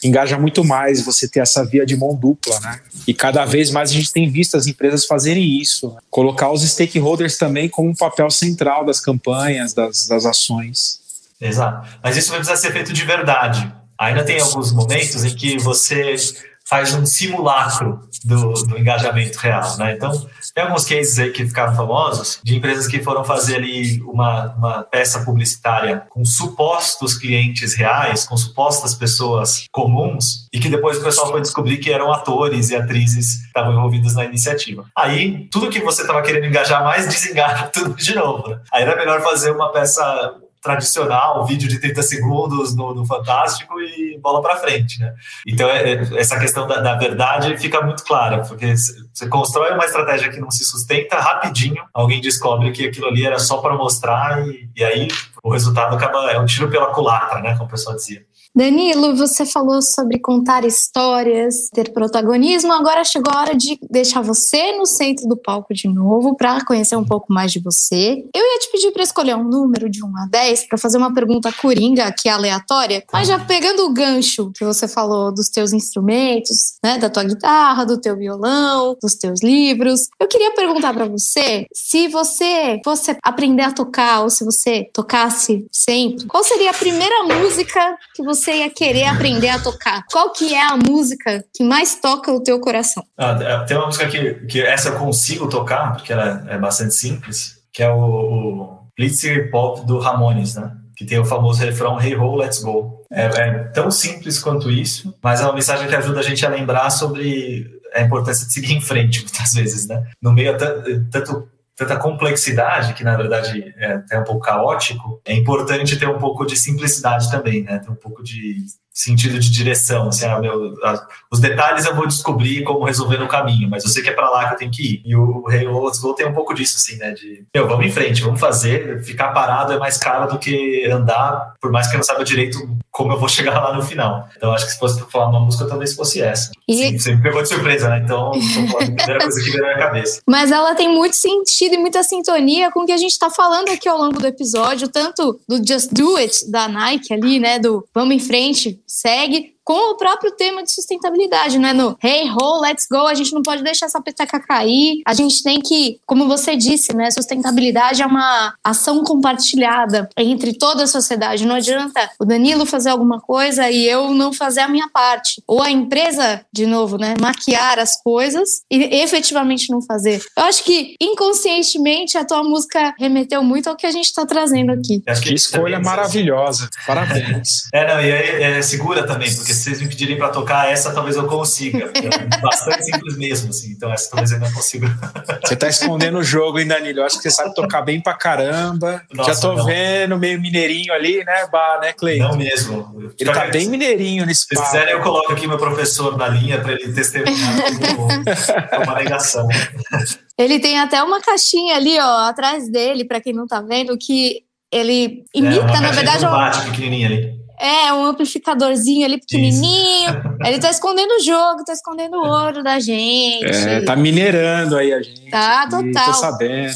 Speaker 4: Engaja muito mais você ter essa via de mão dupla, né? E cada vez mais a gente tem visto as empresas fazerem isso. Né? Colocar os stakeholders também como um papel central das campanhas, das, das ações.
Speaker 2: Exato. Mas isso vai precisar ser feito de verdade Ainda tem alguns momentos em que você faz um simulacro do, do engajamento real, né? Então, tem alguns cases aí que ficaram famosos de empresas que foram fazer ali uma, uma peça publicitária com supostos clientes reais, com supostas pessoas comuns, e que depois o pessoal foi descobrir que eram atores e atrizes que estavam envolvidos na iniciativa. Aí, tudo que você estava querendo engajar mais, desengaja tudo de novo. Né? Aí era melhor fazer uma peça tradicional, vídeo de 30 segundos no, no Fantástico e bola para frente, né? Então, é, é, essa questão da, da, verdade fica muito clara, porque você constrói uma estratégia que não se sustenta, rapidinho alguém descobre que aquilo ali era só para mostrar e, e aí o resultado acaba, é um tiro pela culatra, né, como o pessoal dizia.
Speaker 3: Danilo, você falou sobre contar histórias, ter protagonismo. Agora chegou a hora de deixar você no centro do palco de novo para conhecer um pouco mais de você. Eu ia te pedir para escolher um número de 1 a 10 para fazer uma pergunta coringa, que é aleatória, mas já pegando o gancho que você falou dos teus instrumentos, né, da tua guitarra, do teu violão, dos teus livros. Eu queria perguntar para você se você fosse aprender a tocar ou se você tocasse sempre, qual seria a primeira música que você ia querer aprender a tocar? Qual que é a música que mais toca o teu coração?
Speaker 2: Ah, é, tem uma música que, que essa eu consigo tocar, porque ela é bastante simples, que é o, o Blitzer Pop do Ramones, né? Que tem o famoso refrão Hey Ho, Let's Go. É, é tão simples quanto isso, mas é uma mensagem que ajuda a gente a lembrar sobre a importância de seguir em frente, muitas vezes, né? No meio tanto tanta complexidade, que na verdade é até um pouco caótico, é importante ter um pouco de simplicidade também, né? Ter um pouco de sentido de direção, assim, ah, meu, ah, os detalhes eu vou descobrir como resolver no caminho, mas eu sei que é para lá que eu tenho que ir. E o Rei Go tem um pouco disso, assim, né, de, meu, vamos em frente, vamos fazer, ficar parado é mais caro do que andar, por mais que eu não saiba direito como eu vou chegar lá no final. Então, acho que se fosse para falar uma música, talvez fosse essa. E... Sim, você me pegou de surpresa, né, então, a primeira coisa que veio na minha cabeça.
Speaker 3: Mas ela tem muito sentido e muita sintonia com o que a gente está falando aqui ao longo do episódio, tanto do Just Do It, da Nike ali, né, do vamos em frente, segue com o próprio tema de sustentabilidade, não é no hey ho, let's go, a gente não pode deixar essa peteca cair, a gente tem que, como você disse, né, sustentabilidade é uma ação compartilhada entre toda a sociedade, não adianta o Danilo fazer alguma coisa e eu não fazer a minha parte, ou a empresa, de novo, né, maquiar as coisas e efetivamente não fazer. Eu acho que inconscientemente a tua música remeteu muito ao que a gente está trazendo aqui.
Speaker 4: Acho que, que escolha maravilhosa, parabéns.
Speaker 2: é, não, e aí é, segura também, porque se vocês me pedirem para tocar essa, talvez eu consiga. É bastante simples mesmo, assim. Então essa talvez eu não consiga.
Speaker 4: Você tá escondendo o jogo, hein, Danilo? Eu acho que você sabe tocar bem pra caramba. Nossa, Já tô não. vendo meio mineirinho ali, né, Bah, né, Clay?
Speaker 2: Não mesmo.
Speaker 4: Ele tá bem mineirinho nesse
Speaker 2: Se quiserem, eu coloco aqui meu professor na linha para ele testemunhar como uma negação.
Speaker 3: Ele tem até uma caixinha ali, ó, atrás dele, para quem não tá vendo, que ele imita, é, na verdade.
Speaker 2: Uma pequenininha ali.
Speaker 3: É, um amplificadorzinho ali pequenininho. Ele tá escondendo o jogo, tá escondendo o ouro da gente.
Speaker 4: É, tá minerando aí a gente.
Speaker 3: Tá, total.
Speaker 4: Tô sabendo.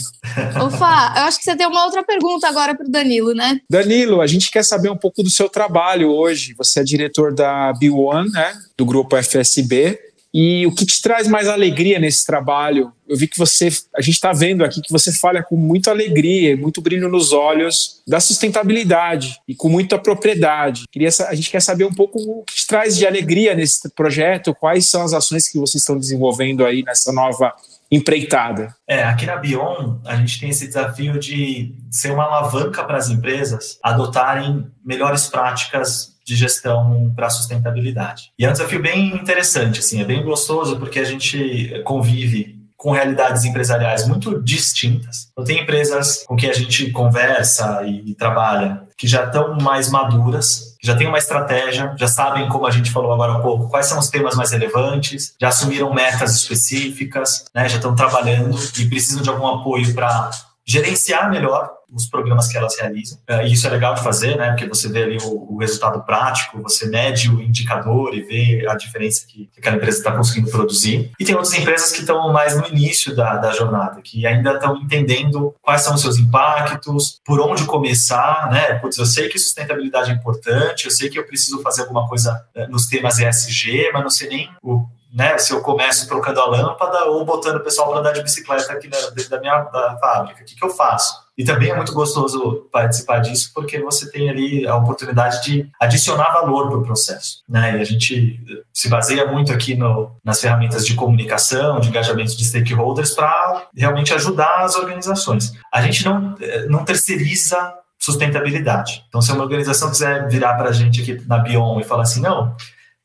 Speaker 3: Ufa, eu acho que você tem uma outra pergunta agora pro Danilo, né?
Speaker 4: Danilo, a gente quer saber um pouco do seu trabalho hoje. Você é diretor da B1, né? Do grupo FSB. E o que te traz mais alegria nesse trabalho? Eu vi que você, a gente está vendo aqui que você fala com muita alegria, muito brilho nos olhos da sustentabilidade e com muita propriedade. Queria, a gente quer saber um pouco o que te traz de alegria nesse projeto, quais são as ações que vocês estão desenvolvendo aí nessa nova empreitada.
Speaker 2: É, aqui na Bion, a gente tem esse desafio de ser uma alavanca para as empresas adotarem melhores práticas de gestão para sustentabilidade. E é um desafio bem interessante, assim, é bem gostoso porque a gente convive com realidades empresariais muito distintas. Então, tem empresas com que a gente conversa e, trabalha que já estão mais maduras, já têm uma estratégia, já sabem, como a gente falou agora há pouco, quais são os temas mais relevantes, já assumiram metas específicas, né, já estão trabalhando e precisam de algum apoio para gerenciar melhor os programas que elas realizam. É, e isso é legal de fazer, né? Porque você vê ali o, o resultado prático, você mede o indicador e vê a diferença que, que aquela empresa está conseguindo produzir. E tem outras empresas que estão mais no início da, da jornada, que ainda estão entendendo quais são os seus impactos, por onde começar, né? Putz, eu sei que sustentabilidade é importante, eu sei que eu preciso fazer alguma coisa é, nos temas ESG, mas não sei nem o né, se eu começo trocando a lâmpada ou botando o pessoal para andar de bicicleta aqui dentro da minha da fábrica. O que, que eu faço? E também é muito gostoso participar disso, porque você tem ali a oportunidade de adicionar valor para o processo. Né? E a gente se baseia muito aqui no, nas ferramentas de comunicação, de engajamento de stakeholders, para realmente ajudar as organizações. A gente não, não terceiriza sustentabilidade. Então, se uma organização quiser virar para a gente aqui na Bion e falar assim, não,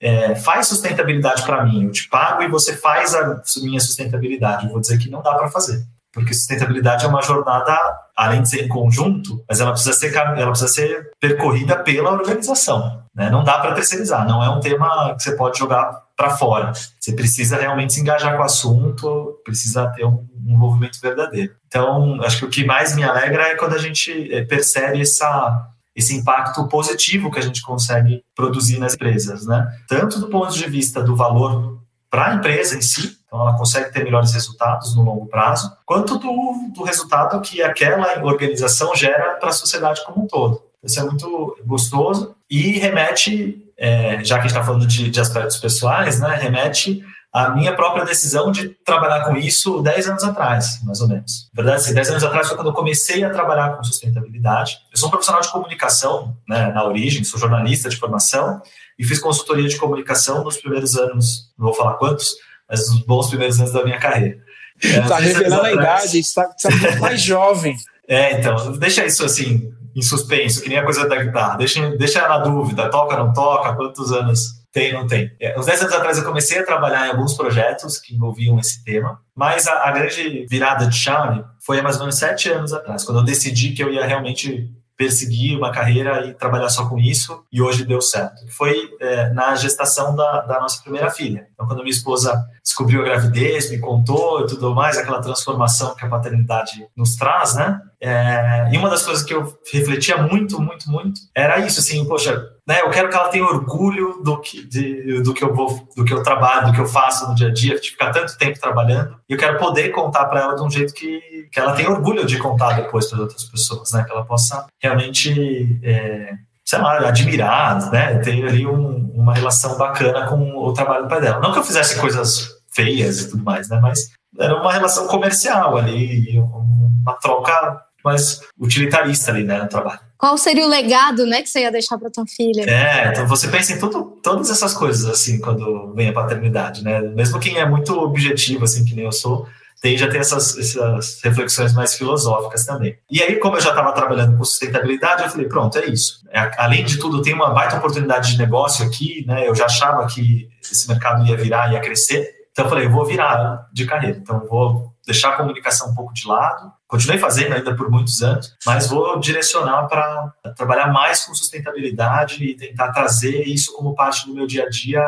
Speaker 2: é, faz sustentabilidade para mim, eu te pago e você faz a minha sustentabilidade. Eu vou dizer que não dá para fazer porque sustentabilidade é uma jornada, além de ser em conjunto, mas ela precisa ser, ela precisa ser percorrida pela organização. Né? Não dá para terceirizar, não é um tema que você pode jogar para fora. Você precisa realmente se engajar com o assunto, precisa ter um, um envolvimento verdadeiro. Então, acho que o que mais me alegra é quando a gente eh, percebe essa, esse impacto positivo que a gente consegue produzir nas empresas, né? Tanto do ponto de vista do valor para a empresa em si, então ela consegue ter melhores resultados no longo prazo, quanto do, do resultado que aquela organização gera para a sociedade como um todo. Isso é muito gostoso e remete, é, já que a gente está falando de, de, aspectos pessoais, né, remete à minha própria decisão de trabalhar com isso 10 anos atrás, mais ou menos. Na verdade, assim, 10 anos atrás foi quando eu comecei a trabalhar com sustentabilidade. Eu sou um profissional de comunicação né, na origem, sou jornalista de formação e fiz consultoria de comunicação nos primeiros anos, não vou falar quantos, mas os bons primeiros anos da minha carreira.
Speaker 4: Está é, revelando a idade, está, está mais jovem.
Speaker 2: É, então, deixa isso assim, em suspenso, que nem a coisa da guitarra. Deixa, deixa na dúvida, toca, não toca, quantos anos tem, não tem. É, uns 10 anos atrás eu comecei a trabalhar em alguns projetos que envolviam esse tema, mas a, a grande virada de chave foi há mais ou menos sete anos atrás, quando eu decidi que eu ia realmente perseguir uma carreira e trabalhar só com isso, e hoje deu certo. Foi é, na gestação da, da, nossa primeira filha. Então, quando minha esposa descobriu a gravidez, me contou e tudo mais, aquela transformação que a paternidade nos traz, né? É, e uma das coisas que eu refletia muito, muito, muito, era isso, assim, poxa, né, eu quero que ela tenha orgulho do que, de, do que eu vou, do que eu trabalho, do que eu faço no dia a dia, de ficar tanto tempo trabalhando, e eu quero poder contar para ela de um jeito que, que ela tenha orgulho de contar depois para outras pessoas, né, que ela possa realmente é, sei lá, admirar, né? Ter ali um, uma relação bacana com o trabalho do pai dela. Não que eu fizesse coisas feias e tudo mais, né? Mas era uma relação comercial ali, uma troca mais utilitarista ali, né, no trabalho.
Speaker 3: Qual seria o legado, né, que você ia deixar para tua filha?
Speaker 2: É, então você pensa em tudo, todas essas coisas, assim, quando vem a paternidade, né? Mesmo quem é muito objetivo, assim, que nem eu sou, tem já tem essas, essas reflexões mais filosóficas também. E aí, como eu já estava trabalhando com sustentabilidade, eu falei, pronto, é isso. É, além de tudo, tem uma baita oportunidade de negócio aqui, né? Eu já achava que esse mercado ia virar, ia crescer. Então eu falei, eu vou virar de carreira. Então vou deixar a comunicação um pouco de lado. Continuei fazendo ainda por muitos anos, mas vou direcionar para trabalhar mais com sustentabilidade e tentar trazer isso como parte do meu dia a dia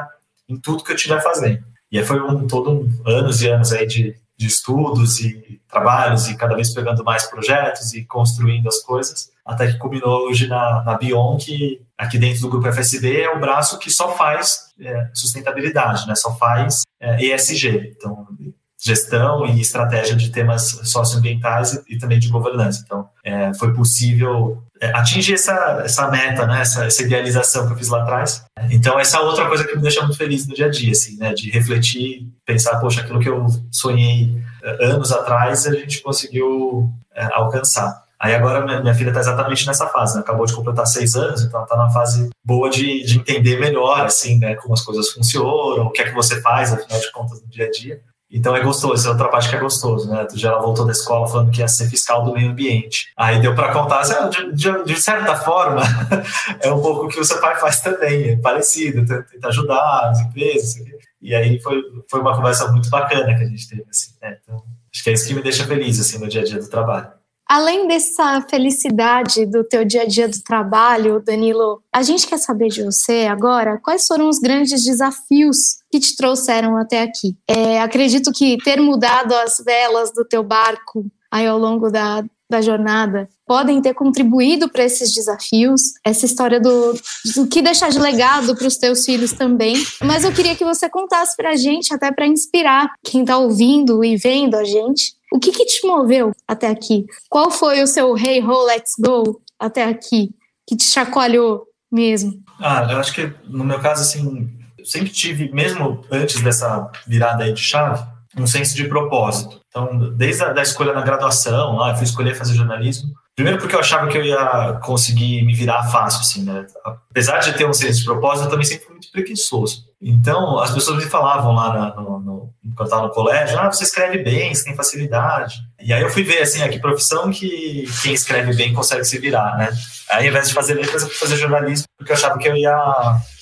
Speaker 2: em tudo que eu estiver fazendo. E aí foi um, todo um, anos e anos aí de, de estudos e trabalhos e cada vez pegando mais projetos e construindo as coisas, até que culminou hoje na, na Bion, que aqui dentro do grupo FSB é o braço que só faz é, sustentabilidade, né? só faz é, ESG. Então, gestão e estratégia de temas socioambientais e, e também de governança. Então, é, foi possível atingir essa, essa meta, né, essa, essa, idealização que eu fiz lá atrás. Então, essa é outra coisa que me deixa muito feliz no dia a dia, assim, né, de refletir, pensar, poxa, aquilo que eu sonhei é, anos atrás, a gente conseguiu é, alcançar. Aí agora minha, minha filha está exatamente nessa fase, né? acabou de completar seis anos, então está na fase boa de, de entender melhor, assim, né, como as coisas funcionam, o que é que você faz, afinal de contas, no dia a dia. Então é gostoso, é outra parte que é gostoso, né? Já ela voltou da escola falando que ia ser fiscal do meio ambiente. Aí deu para contar, assim, de, de, de, certa forma, é um pouco o que o seu pai faz também, é parecido, tenta ajudar as empresas. E aí foi, foi uma conversa muito bacana que a gente teve, assim, né? Então, acho que é isso que me deixa feliz, assim, no dia a dia do trabalho.
Speaker 3: Além dessa felicidade do teu dia a dia do trabalho, Danilo, a gente quer saber de você agora quais foram os grandes desafios que te trouxeram até aqui. É, acredito que ter mudado as velas do teu barco aí ao longo da, da jornada podem ter contribuído para esses desafios, essa história do, do que deixar de legado para os teus filhos também. Mas eu queria que você contasse para a gente, até para inspirar quem está ouvindo e vendo a gente, o que, que te moveu até aqui? Qual foi o seu hey ho, let's go até aqui? Que te chacoalhou mesmo?
Speaker 2: Ah, eu acho que no meu caso, assim, sempre tive, mesmo antes dessa virada aí de chave, um senso de propósito. Então, desde a da escolha na graduação, lá, eu fui escolher fazer jornalismo. Primeiro porque eu achava que eu ia conseguir me virar fácil, assim, né? Apesar de ter um senso de propósito, eu também sempre fui muito preguiçoso. Então, as pessoas me falavam lá na, no, no, quando eu estava no colégio, ah, você escreve bem, você tem facilidade. E aí eu fui ver, assim, a que profissão que quem escreve bem consegue se virar, né? Aí, ao invés de fazer letras, eu fui fazer jornalismo, porque eu achava que eu ia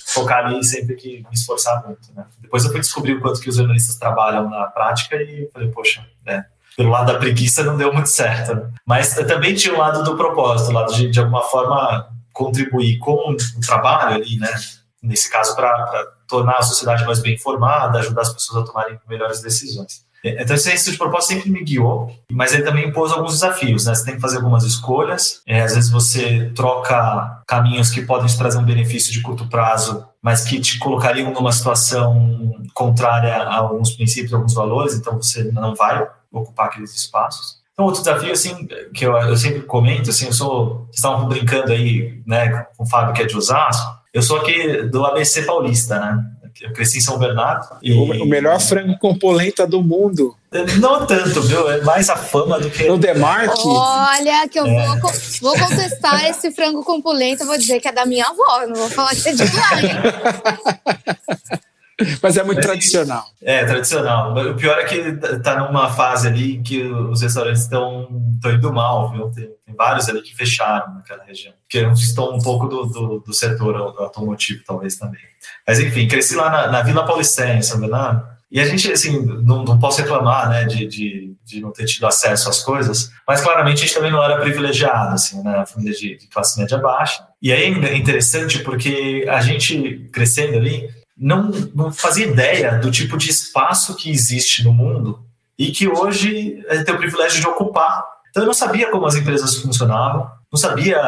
Speaker 2: focar ali sempre que me esforçar muito, né? Depois eu fui descobrir o quanto que os jornalistas trabalham na prática e falei, poxa, né? Pelo lado da preguiça não deu muito certo? Mas também tinha o lado do propósito, o lado de, de alguma forma, contribuir com o trabalho ali, né? Nesse caso, para tornar a sociedade mais bem informada, ajudar as pessoas a tomarem melhores decisões. Então, esse senso de propósito sempre me guiou, mas ele também impôs alguns desafios, né? Você tem que fazer algumas escolhas, é, às vezes você troca caminhos que podem te trazer um benefício de curto prazo, mas que te colocariam numa situação contrária a alguns princípios, a alguns valores, então você não vai ocupar aqueles espaços. Então, outro desafio, assim, que eu, eu sempre comento, assim, eu sou, vocês estavam brincando aí, né, com o Fábio, que é de Osasco, eu sou aqui do ABC Paulista, né? Eu cresci em São Bernardo.
Speaker 4: E... O melhor frango com polenta do mundo.
Speaker 2: Não tanto, viu? É mais a fama do que.
Speaker 4: O Demarque.
Speaker 3: Olha, que eu é. vou, vou contestar esse frango com polenta, vou dizer que é da minha avó, não vou falar que é de lá, hein?
Speaker 4: Mas é muito Mas, tradicional.
Speaker 2: É, tradicional. O pior é que tá numa fase ali que os restaurantes estão indo mal, viu? Tem, tem, vários ali que fecharam naquela região. Porque estão um pouco do, do, do, setor automotivo, talvez também. Mas enfim, cresci lá na, na Vila Paulicense, São Bernardo. E a gente, assim, não, não posso reclamar, né, de, de, de, não ter tido acesso às coisas, mas claramente a gente também não era privilegiado, assim, né, família de, de classe média baixa. E aí é interessante porque a gente crescendo ali, não, não fazia ideia do tipo de espaço que existe no mundo e que hoje é, tem o privilégio de ocupar. Então eu não sabia como as empresas funcionavam, não sabia,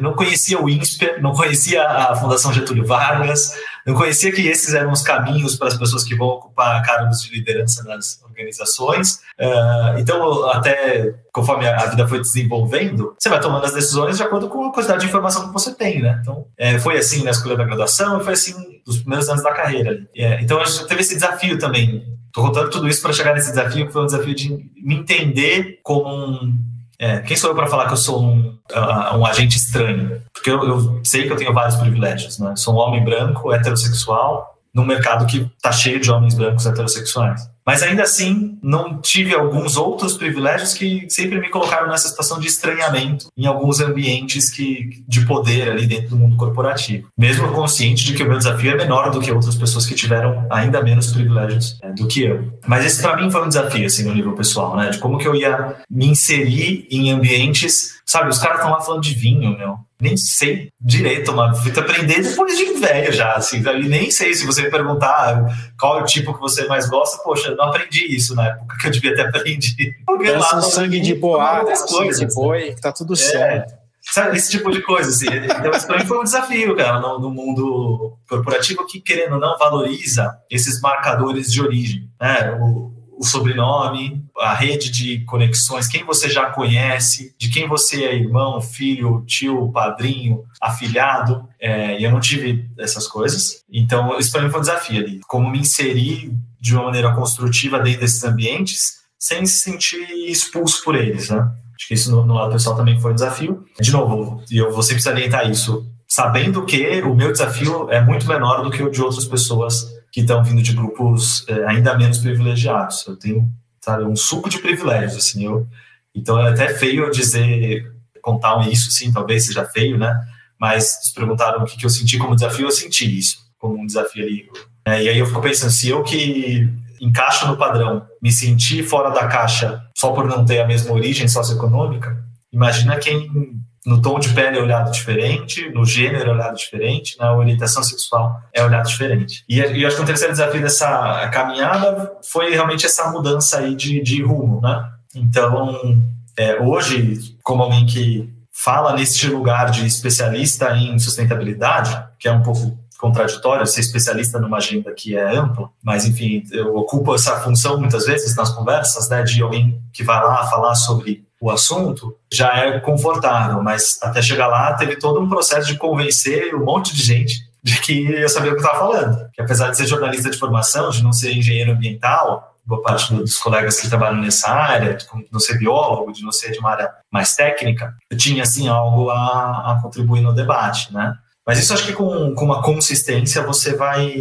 Speaker 2: não conhecia o INSPER, não conhecia a Fundação Getúlio Vargas, não conhecia que esses eram os caminhos para as pessoas que vão ocupar cargos de liderança nas organizações. Uh, então, até conforme a vida foi desenvolvendo, você vai tomando as decisões de acordo com a quantidade de informação que você tem, né? Então, é, foi assim na escolha da graduação foi assim nos primeiros anos da carreira. É, então, a gente teve esse desafio também. Estou contando tudo isso para chegar nesse desafio, que foi um desafio de me entender como um é, quem sou eu para falar que eu sou um, uh, um agente estranho? Porque eu, eu, sei que eu tenho vários privilégios, né? Sou um homem branco, heterossexual, num mercado que está cheio de homens brancos heterossexuais. Mas ainda assim, não tive alguns outros privilégios que sempre me colocaram nessa situação de estranhamento em alguns ambientes que, de poder ali dentro do mundo corporativo. Mesmo consciente de que o meu desafio é menor do que outras pessoas que tiveram ainda menos privilégios é, do que eu. Mas esse para mim foi um desafio, assim, no nível pessoal, né? De como que eu ia me inserir em ambientes Sabe, os caras estão lá falando de vinho, meu. Nem sei direito, mano. Fui aprender depois de velho já, assim. E nem sei se você me perguntar qual é o tipo que você mais gosta. Poxa, eu não aprendi isso na época que eu devia ter aprendido.
Speaker 4: Pensa sangue de boa, sangue de boi, tá tudo é. certo.
Speaker 2: Sabe, esse tipo de coisa, assim. Então, isso pra mim foi um desafio, cara, no, no, mundo corporativo que, querendo ou não, valoriza esses marcadores de origem, né? O, o sobrenome, a rede de conexões, quem você já conhece, de quem você é irmão, filho, tio, padrinho, afilhado. É, e eu não tive essas coisas. Então, isso para mim foi um desafio ali. Como me inserir de uma maneira construtiva dentro desses ambientes sem se sentir expulso por eles, né? Acho que isso no, no lado pessoal também foi um desafio. De novo, e eu vou sempre salientar isso, sabendo que o meu desafio é muito menor do que o de outras pessoas que estão vindo de grupos é, ainda menos privilegiados. Eu tenho sabe, um suco de privilégios, assim, eu, então é até feio dizer, contar isso, sim, talvez seja feio, né, mas se perguntaram o que, que eu senti como desafio, eu senti isso, como um desafio ali. É, e aí eu fico pensando, se eu que encaixo no padrão, me senti fora da caixa só por não ter a mesma origem socioeconômica, imagina quem no tom de pele é olhado diferente, no gênero é olhado diferente, na orientação sexual é olhado diferente. E, eu acho que o terceiro desafio dessa caminhada foi realmente essa mudança aí de, de rumo, né? Então, é, hoje, como alguém que fala neste lugar de especialista em sustentabilidade, que é um pouco contraditório ser especialista numa agenda que é ampla, mas enfim, eu ocupo essa função muitas vezes nas conversas, né, de alguém que vai lá falar sobre o assunto, já é confortável, mas até chegar lá teve todo um processo de convencer um monte de gente de que eu sabia o que estava falando. Que apesar de ser jornalista de formação, de não ser engenheiro ambiental, boa parte dos colegas que trabalham nessa área, de não ser biólogo, de não ser de uma área mais técnica, eu tinha, assim, algo a, a contribuir no debate, né? Mas isso acho que com, com uma consistência você vai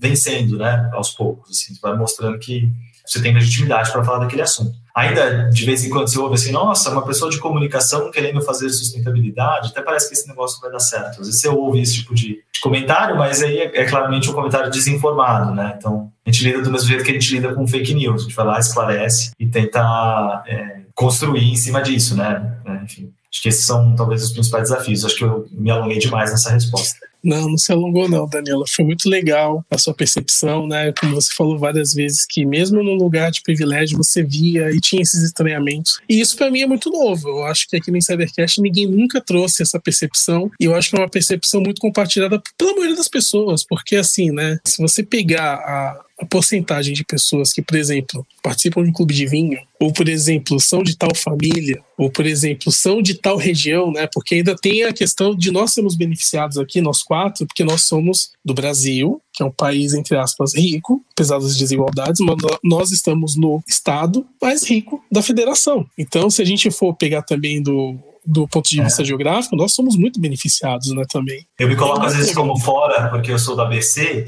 Speaker 2: vencendo, né? Aos poucos, assim, vai mostrando que você tem legitimidade para falar daquele assunto. Ainda de vez em quando você ouve assim, nossa, uma pessoa de comunicação querendo fazer sustentabilidade, até parece que esse negócio vai dar certo. Às vezes você ouve esse tipo de, de comentário, mas aí é, é, claramente um comentário desinformado, né? Então a gente lida do mesmo jeito que a gente lida com fake news, a gente vai lá, esclarece e tenta é, construir em cima disso, né? É, enfim, acho que esses são talvez os principais desafios. Acho que eu me alonguei demais nessa resposta.
Speaker 1: Não, não se alongou não, Daniela. Foi muito legal a sua percepção, né? Como você falou várias vezes que mesmo num lugar de privilégio você via e tinha esses estranhamentos. E isso para mim é muito novo. Eu acho que aqui no Insidercast ninguém nunca trouxe essa percepção e eu acho que é uma percepção muito compartilhada pela maioria das pessoas, porque assim, né? Se você pegar a, a porcentagem de pessoas que, por exemplo, participam de um clube de vinho, ou, por exemplo, são de tal família, ou, por exemplo, são de tal região, né? Porque ainda tem a questão de nós sermos beneficiados aqui, nós quatro, porque nós somos do Brasil, que é um país, entre aspas, rico, apesar das desigualdades, mas nós estamos no estado mais rico da federação. Então, se a gente for pegar também do do ponto de vista é. geográfico, nós somos muito beneficiados, né, também.
Speaker 2: Eu me coloco às vezes como fora, porque eu sou da ABC,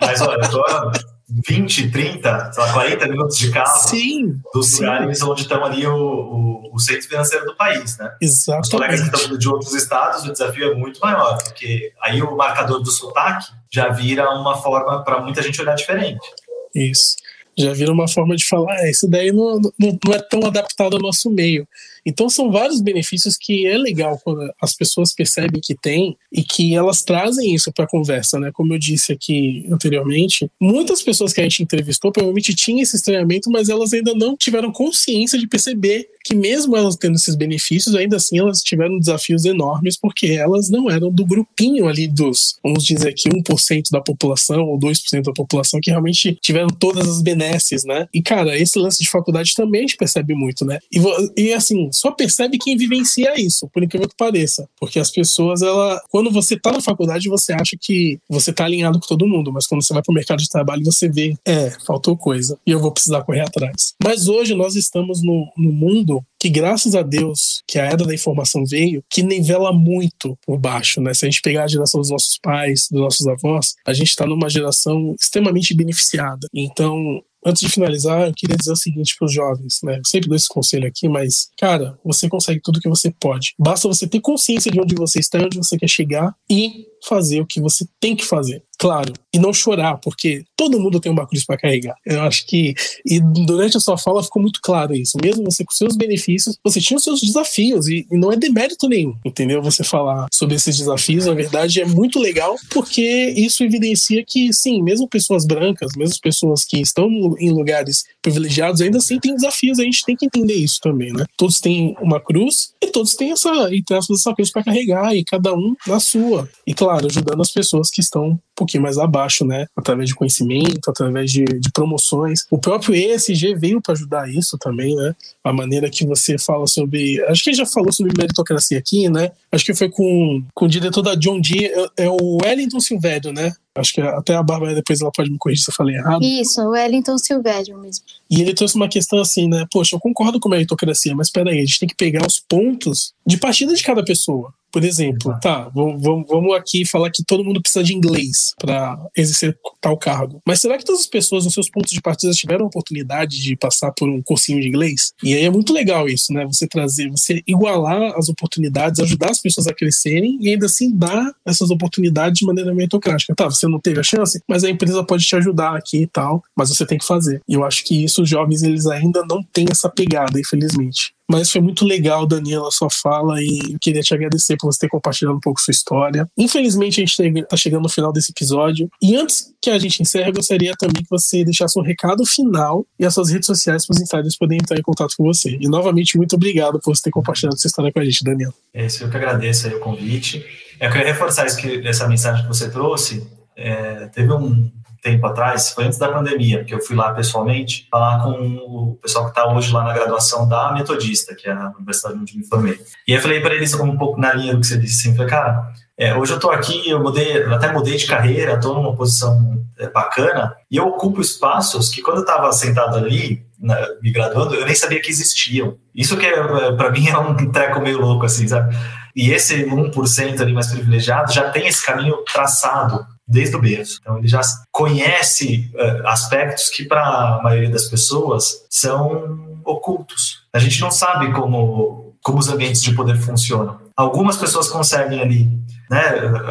Speaker 2: mas olha, eu tô 20, 30, sei lá, 40 minutos de carro
Speaker 1: sim,
Speaker 2: dos
Speaker 1: sim.
Speaker 2: lugares onde estão ali o, o, o, centro financeiro do país, né?
Speaker 1: Exatamente.
Speaker 2: Os colegas que estão de outros estados, o desafio é muito maior, porque aí o marcador do sotaque já vira uma forma para muita gente olhar diferente.
Speaker 1: Isso. Já vira uma forma de falar, ah, esse daí não, não, não é tão adaptado ao nosso meio. Então são vários benefícios que é legal quando as pessoas percebem que tem e que elas trazem isso para a conversa, né? Como eu disse aqui anteriormente, muitas pessoas que a gente entrevistou provavelmente tinham esse estranhamento, mas elas ainda não tiveram consciência de perceber que mesmo elas tendo esses benefícios, ainda assim elas tiveram desafios enormes porque elas não eram do grupinho ali dos, vamos dizer aqui, 1% da população ou 2% da população que realmente tiveram todas as benesses, né? E cara, esse lance de faculdade também a gente percebe muito, né? E, e assim, só percebe quem vivencia isso, por incrível que pareça. Porque as pessoas, ela, quando você tá na faculdade, você acha que você tá alinhado com todo mundo, mas quando você vai pro mercado de trabalho, você vê, é, faltou coisa, e eu vou precisar correr atrás. Mas hoje nós estamos no, no mundo que graças a Deus que a era da informação veio, que nivela muito por baixo, né? Se a gente pegar a geração dos nossos pais, dos nossos avós, a gente está numa geração extremamente beneficiada. Então, Antes de finalizar, eu queria dizer o seguinte para os jovens, né? Eu sempre dou esse conselho aqui, mas, cara, você consegue tudo que você pode. Basta você ter consciência de onde você está, onde você quer chegar e fazer o que você tem que fazer claro, e não chorar, porque todo mundo tem uma cruz para carregar. Eu acho que, e durante a sua fala ficou muito claro isso. Mesmo você com seus benefícios, você tinha os seus desafios, e, e não é demérito nenhum, entendeu? Você falar sobre esses desafios, na verdade, é muito legal, porque isso evidencia que, sim, mesmo pessoas brancas, mesmo pessoas que estão em lugares privilegiados, ainda assim tem desafios, a gente tem que entender isso também, né? Todos têm uma cruz e todos têm essa, aspas, essa cruz para carregar, e cada um na sua. E, claro, ajudando as pessoas que estão pouquinho mais abaixo, né? Através de conhecimento, através de, de promoções. O próprio ESG veio para ajudar isso também, né? A maneira que você fala sobre. Acho que já falou sobre meritocracia aqui, né? Acho que foi com, com o diretor da John Deere, é, é o Wellington Silvério, né? Acho que até a Bárbara depois ela pode me corrigir se eu falei errado.
Speaker 3: Isso, o Wellington Silvério mesmo.
Speaker 1: E ele trouxe uma questão assim, né? Poxa, eu concordo com a meritocracia, mas peraí, a gente tem que pegar os pontos de partida de cada pessoa. Por exemplo, tá, vamos, vamos aqui falar que todo mundo precisa de inglês para exercer tal cargo. Mas será que todas as pessoas nos seus pontos de partida tiveram a oportunidade de passar por um cursinho de inglês? E aí é muito legal isso, né? Você trazer, você igualar as oportunidades, ajudar as pessoas a crescerem e ainda assim dar essas oportunidades de maneira meritocrática. Tá, você não teve a chance, mas a empresa pode te ajudar aqui e tal, mas você tem que fazer. E eu acho que isso os jovens eles ainda não têm essa pegada, infelizmente. Mas foi muito legal, Daniela, a sua fala e queria te agradecer por você ter compartilhado um pouco sua história. Infelizmente, a gente está chegando no final desse episódio. E antes que a gente encerre, eu gostaria também que você deixasse um recado final e as suas redes sociais para os insiders poderem entrar em contato com você. E novamente, muito obrigado por você ter compartilhado essa história com a gente, Daniela.
Speaker 2: É isso, eu que agradeço o convite. Eu queria reforçar isso que, essa mensagem que você trouxe. É, teve um, tempo atrás, foi antes da pandemia, que eu fui lá pessoalmente falar com o pessoal que está hoje lá na graduação da Metodista, que é a universidade onde me formei. E aí eu falei para eles um pouco na linha do que você disse, assim, cara, É, hoje eu estou aqui, eu mudei, até mudei de carreira, estou numa posição é, bacana e eu ocupo espaços que quando eu estava sentado ali, na, me graduando, eu nem sabia que existiam. Isso que é, para mim é um treco meio louco, assim, sabe? E esse 1% ali mais privilegiado já tem esse caminho traçado desde o berço. Então ele já conhece uh, aspectos que para a maioria das pessoas são ocultos. A gente não sabe como, como os ambientes de poder funcionam. Algumas pessoas conseguem ali né,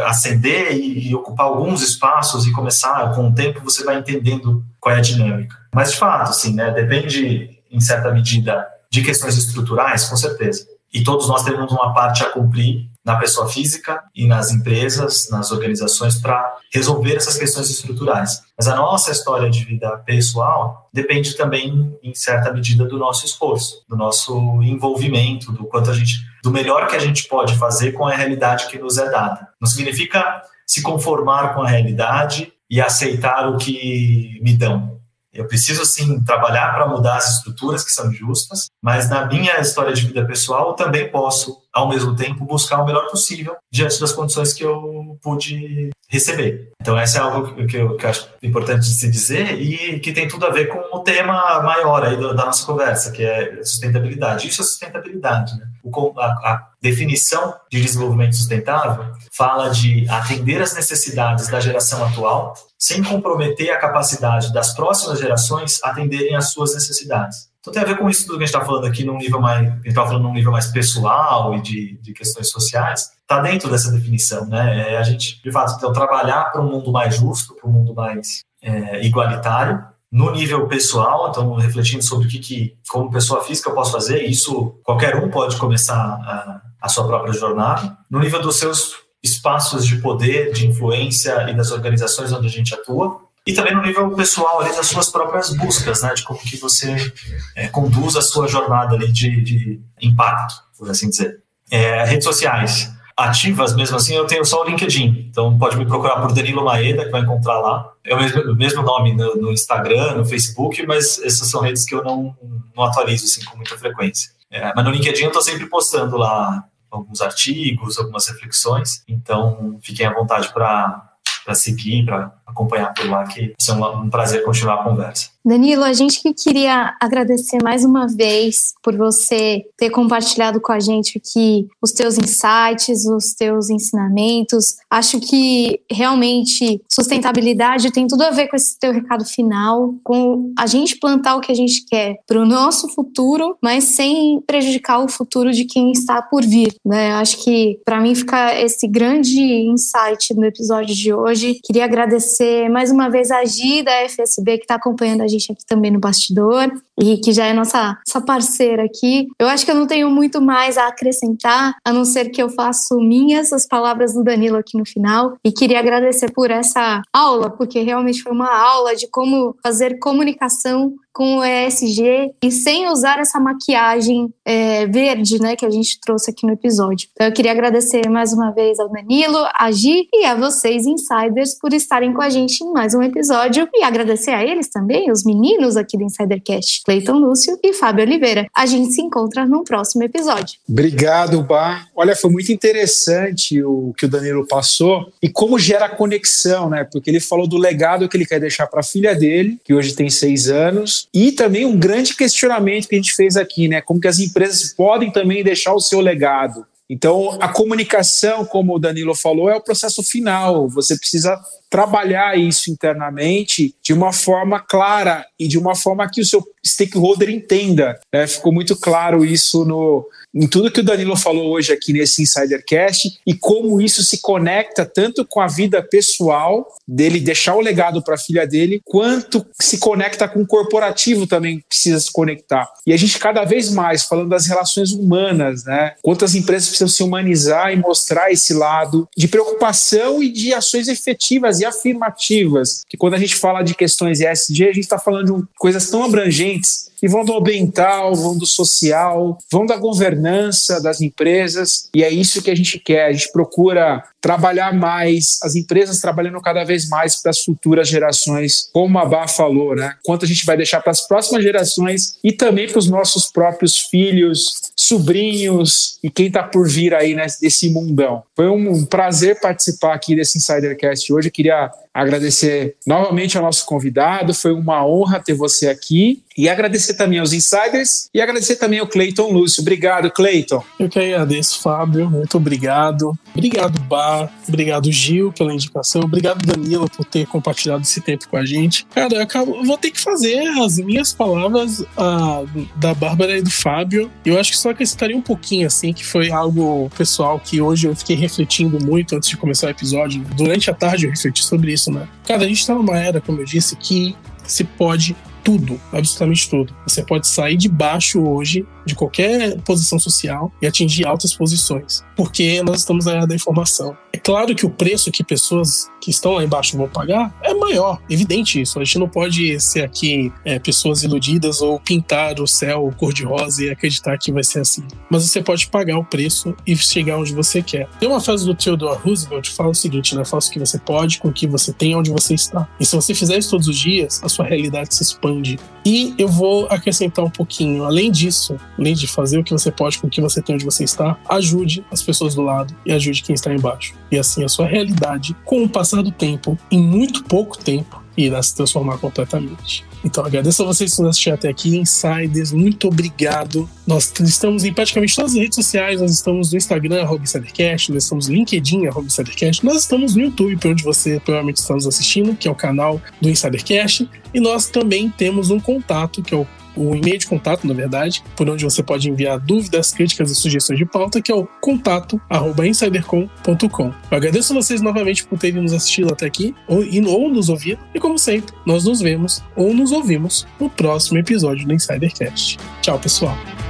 Speaker 2: ascender e, e, ocupar alguns espaços e começar, com o tempo você vai entendendo qual é a dinâmica. Mas de fato, assim, né, depende em certa medida de questões estruturais, com certeza. E todos nós temos uma parte a cumprir na pessoa física e nas empresas, nas organizações, para resolver essas questões estruturais. Mas a nossa história de vida pessoal depende também, em certa medida, do nosso esforço, do nosso envolvimento, do quanto a gente, do melhor que a gente pode fazer com a realidade que nos é dada. Não significa se conformar com a realidade e aceitar o que me dão. Eu preciso, sim, trabalhar para mudar as estruturas que são justas, mas na minha história de vida pessoal eu também posso, ao mesmo tempo, buscar o melhor possível diante das condições que eu pude receber. Então, essa é algo que eu, que eu acho importante de se dizer e que tem tudo a ver com o tema maior aí da, da nossa conversa, que é sustentabilidade. Isso é sustentabilidade, né? A, a definição de desenvolvimento sustentável fala de atender às necessidades da geração atual sem comprometer a capacidade das próximas gerações atenderem às suas necessidades. Então tem a ver com isso tudo que a gente está falando aqui num nível mais, a gente está falando num nível mais pessoal e de, de questões sociais, está dentro dessa definição, né? É a gente, de fato, então, trabalhar para um mundo mais justo, para um mundo mais é, igualitário, no nível pessoal, então refletindo sobre o que, que, como pessoa física, eu posso fazer, isso qualquer um pode começar a, a sua própria jornada. No nível dos seus espaços de poder, de influência e das organizações onde a gente atua, e também no nível pessoal ali das suas próprias buscas, né, de como que você é, conduz a sua jornada ali de, de impacto, por assim dizer. É, redes sociais ativas, mesmo assim, eu tenho só o LinkedIn, então pode me procurar por Danilo Maeda, que vai encontrar lá. É o mesmo, mesmo nome no, no, Instagram, no Facebook, mas essas são redes que eu não, não atualizo assim, com muita frequência. É, mas no LinkedIn eu estou sempre postando lá alguns artigos, algumas reflexões, então fiquem à vontade para seguir, para acompanhar por lá, que é um prazer continuar a conversa.
Speaker 3: Danilo, a gente que queria agradecer mais uma vez por você ter compartilhado com a gente aqui os teus insights, os teus ensinamentos. Acho que realmente sustentabilidade tem tudo a ver com esse teu recado final, com a gente plantar o que a gente quer para o nosso futuro, mas sem prejudicar o futuro de quem está por vir. Né? Acho que para mim fica esse grande insight no episódio de hoje. Queria agradecer mais uma vez a Gi da FSB que está acompanhando a gente gente aqui também no bastidor e que já é nossa, nossa parceira aqui. Eu acho que eu não tenho muito mais a acrescentar, a não ser que eu faço minhas as palavras do Danilo aqui no final e queria agradecer por essa aula, porque realmente foi uma aula de como fazer comunicação com o ESG e sem usar essa maquiagem é, verde, né, que a gente trouxe aqui no episódio. Então eu queria agradecer mais uma vez ao Danilo, a Gi e a vocês, insiders, por estarem com a gente em mais um episódio e agradecer a eles também, os meninos aqui do Insidercast, Cleiton Lúcio e Fábio Oliveira. A gente se encontra num próximo episódio.
Speaker 4: Obrigado, Bar. Olha, foi muito interessante o que o Danilo passou e como gera conexão, né? Porque ele falou do legado que ele quer deixar para a filha dele, que hoje tem seis anos, e também um grande questionamento que a gente fez aqui, né? Como que as empresas podem também deixar o seu legado. Então, a comunicação, como o Danilo falou, é o processo final. Você precisa trabalhar isso internamente de uma forma clara e de uma forma que o seu stakeholder entenda. Né? Ficou muito claro isso no, em tudo que o Danilo falou hoje aqui nesse Insidercast e como isso se conecta tanto com a vida pessoal dele, deixar o legado para a filha dele, quanto se conecta com o corporativo também precisa se conectar. E a gente cada vez mais falando das relações humanas, né? Quantas empresas precisam se humanizar e mostrar esse lado de preocupação e de ações efetivas e afirmativas. Que quando a gente fala de questões ESG, a gente está falando de coisas tão abrangentes e vão do ambiental, vão do social, vão da governança das empresas, e é isso que a gente quer. A gente procura trabalhar mais, as empresas trabalhando cada vez mais para as futuras gerações, como a Bá falou, né? Quanto a gente vai deixar para as próximas gerações e também para os nossos próprios filhos, sobrinhos e quem está por vir aí nesse mundão. Foi um prazer participar aqui desse Insidercast hoje. Eu queria agradecer novamente ao nosso convidado, foi uma honra ter você aqui e agradecer também aos insiders e agradecer também ao Cleiton Lúcio. Obrigado, Cleiton.
Speaker 1: Eu que agradeço, Fábio. Muito obrigado. Obrigado, Bar. Obrigado, Gil, pela indicação. Obrigado, Danilo, por ter compartilhado esse tempo com a gente. Cara, eu acabo, vou ter que fazer as minhas palavras a, da Bárbara e do Fábio. Eu acho que só acrescentaria um pouquinho, assim, que foi algo pessoal que hoje eu fiquei refletindo muito antes de começar o episódio. Durante a tarde eu refleti sobre isso, né? Cara, a gente tá numa era, como eu disse, que se pode tudo, absolutamente tudo. Você pode sair de baixo hoje de qualquer posição social e atingir altas posições, porque nós estamos na era da informação. É claro que o preço que pessoas que estão lá embaixo vão pagar é maior, evidente isso. A gente não pode ser aqui é, pessoas iludidas ou pintar o céu cor-de-rosa e acreditar que vai ser assim. Mas você pode pagar o preço e chegar onde você quer. Tem uma frase do Theodore Roosevelt que fala o seguinte, né? Faça o que você pode com o que você tem onde você está. E se você fizer isso todos os dias, a sua realidade se expande. E eu vou acrescentar um pouquinho. Além disso, além de fazer o que você pode com o que você tem onde você está, ajude as pessoas do lado e ajude quem está embaixo. E assim a sua realidade, com o passar do tempo, em muito pouco tempo, irá se transformar completamente. Então agradeço a vocês que nos assistiram até aqui, Insiders, muito obrigado. Nós estamos em praticamente todas as redes sociais, nós estamos no Instagram, Insidercast, nós estamos no LinkedIn, Insidercast, nós estamos no YouTube, por onde você provavelmente está nos assistindo, que é o canal do Insidercast, e nós também temos um contato, que é o o e-mail de contato, na verdade, por onde você pode enviar dúvidas, críticas e sugestões de pauta, que é o contato@insidercom.com. Eu agradeço a vocês novamente por terem nos assistido até aqui, ou, ou nos ouvido, e como sempre, nós nos vemos ou nos ouvimos no próximo episódio do Insidercast. Tchau, pessoal!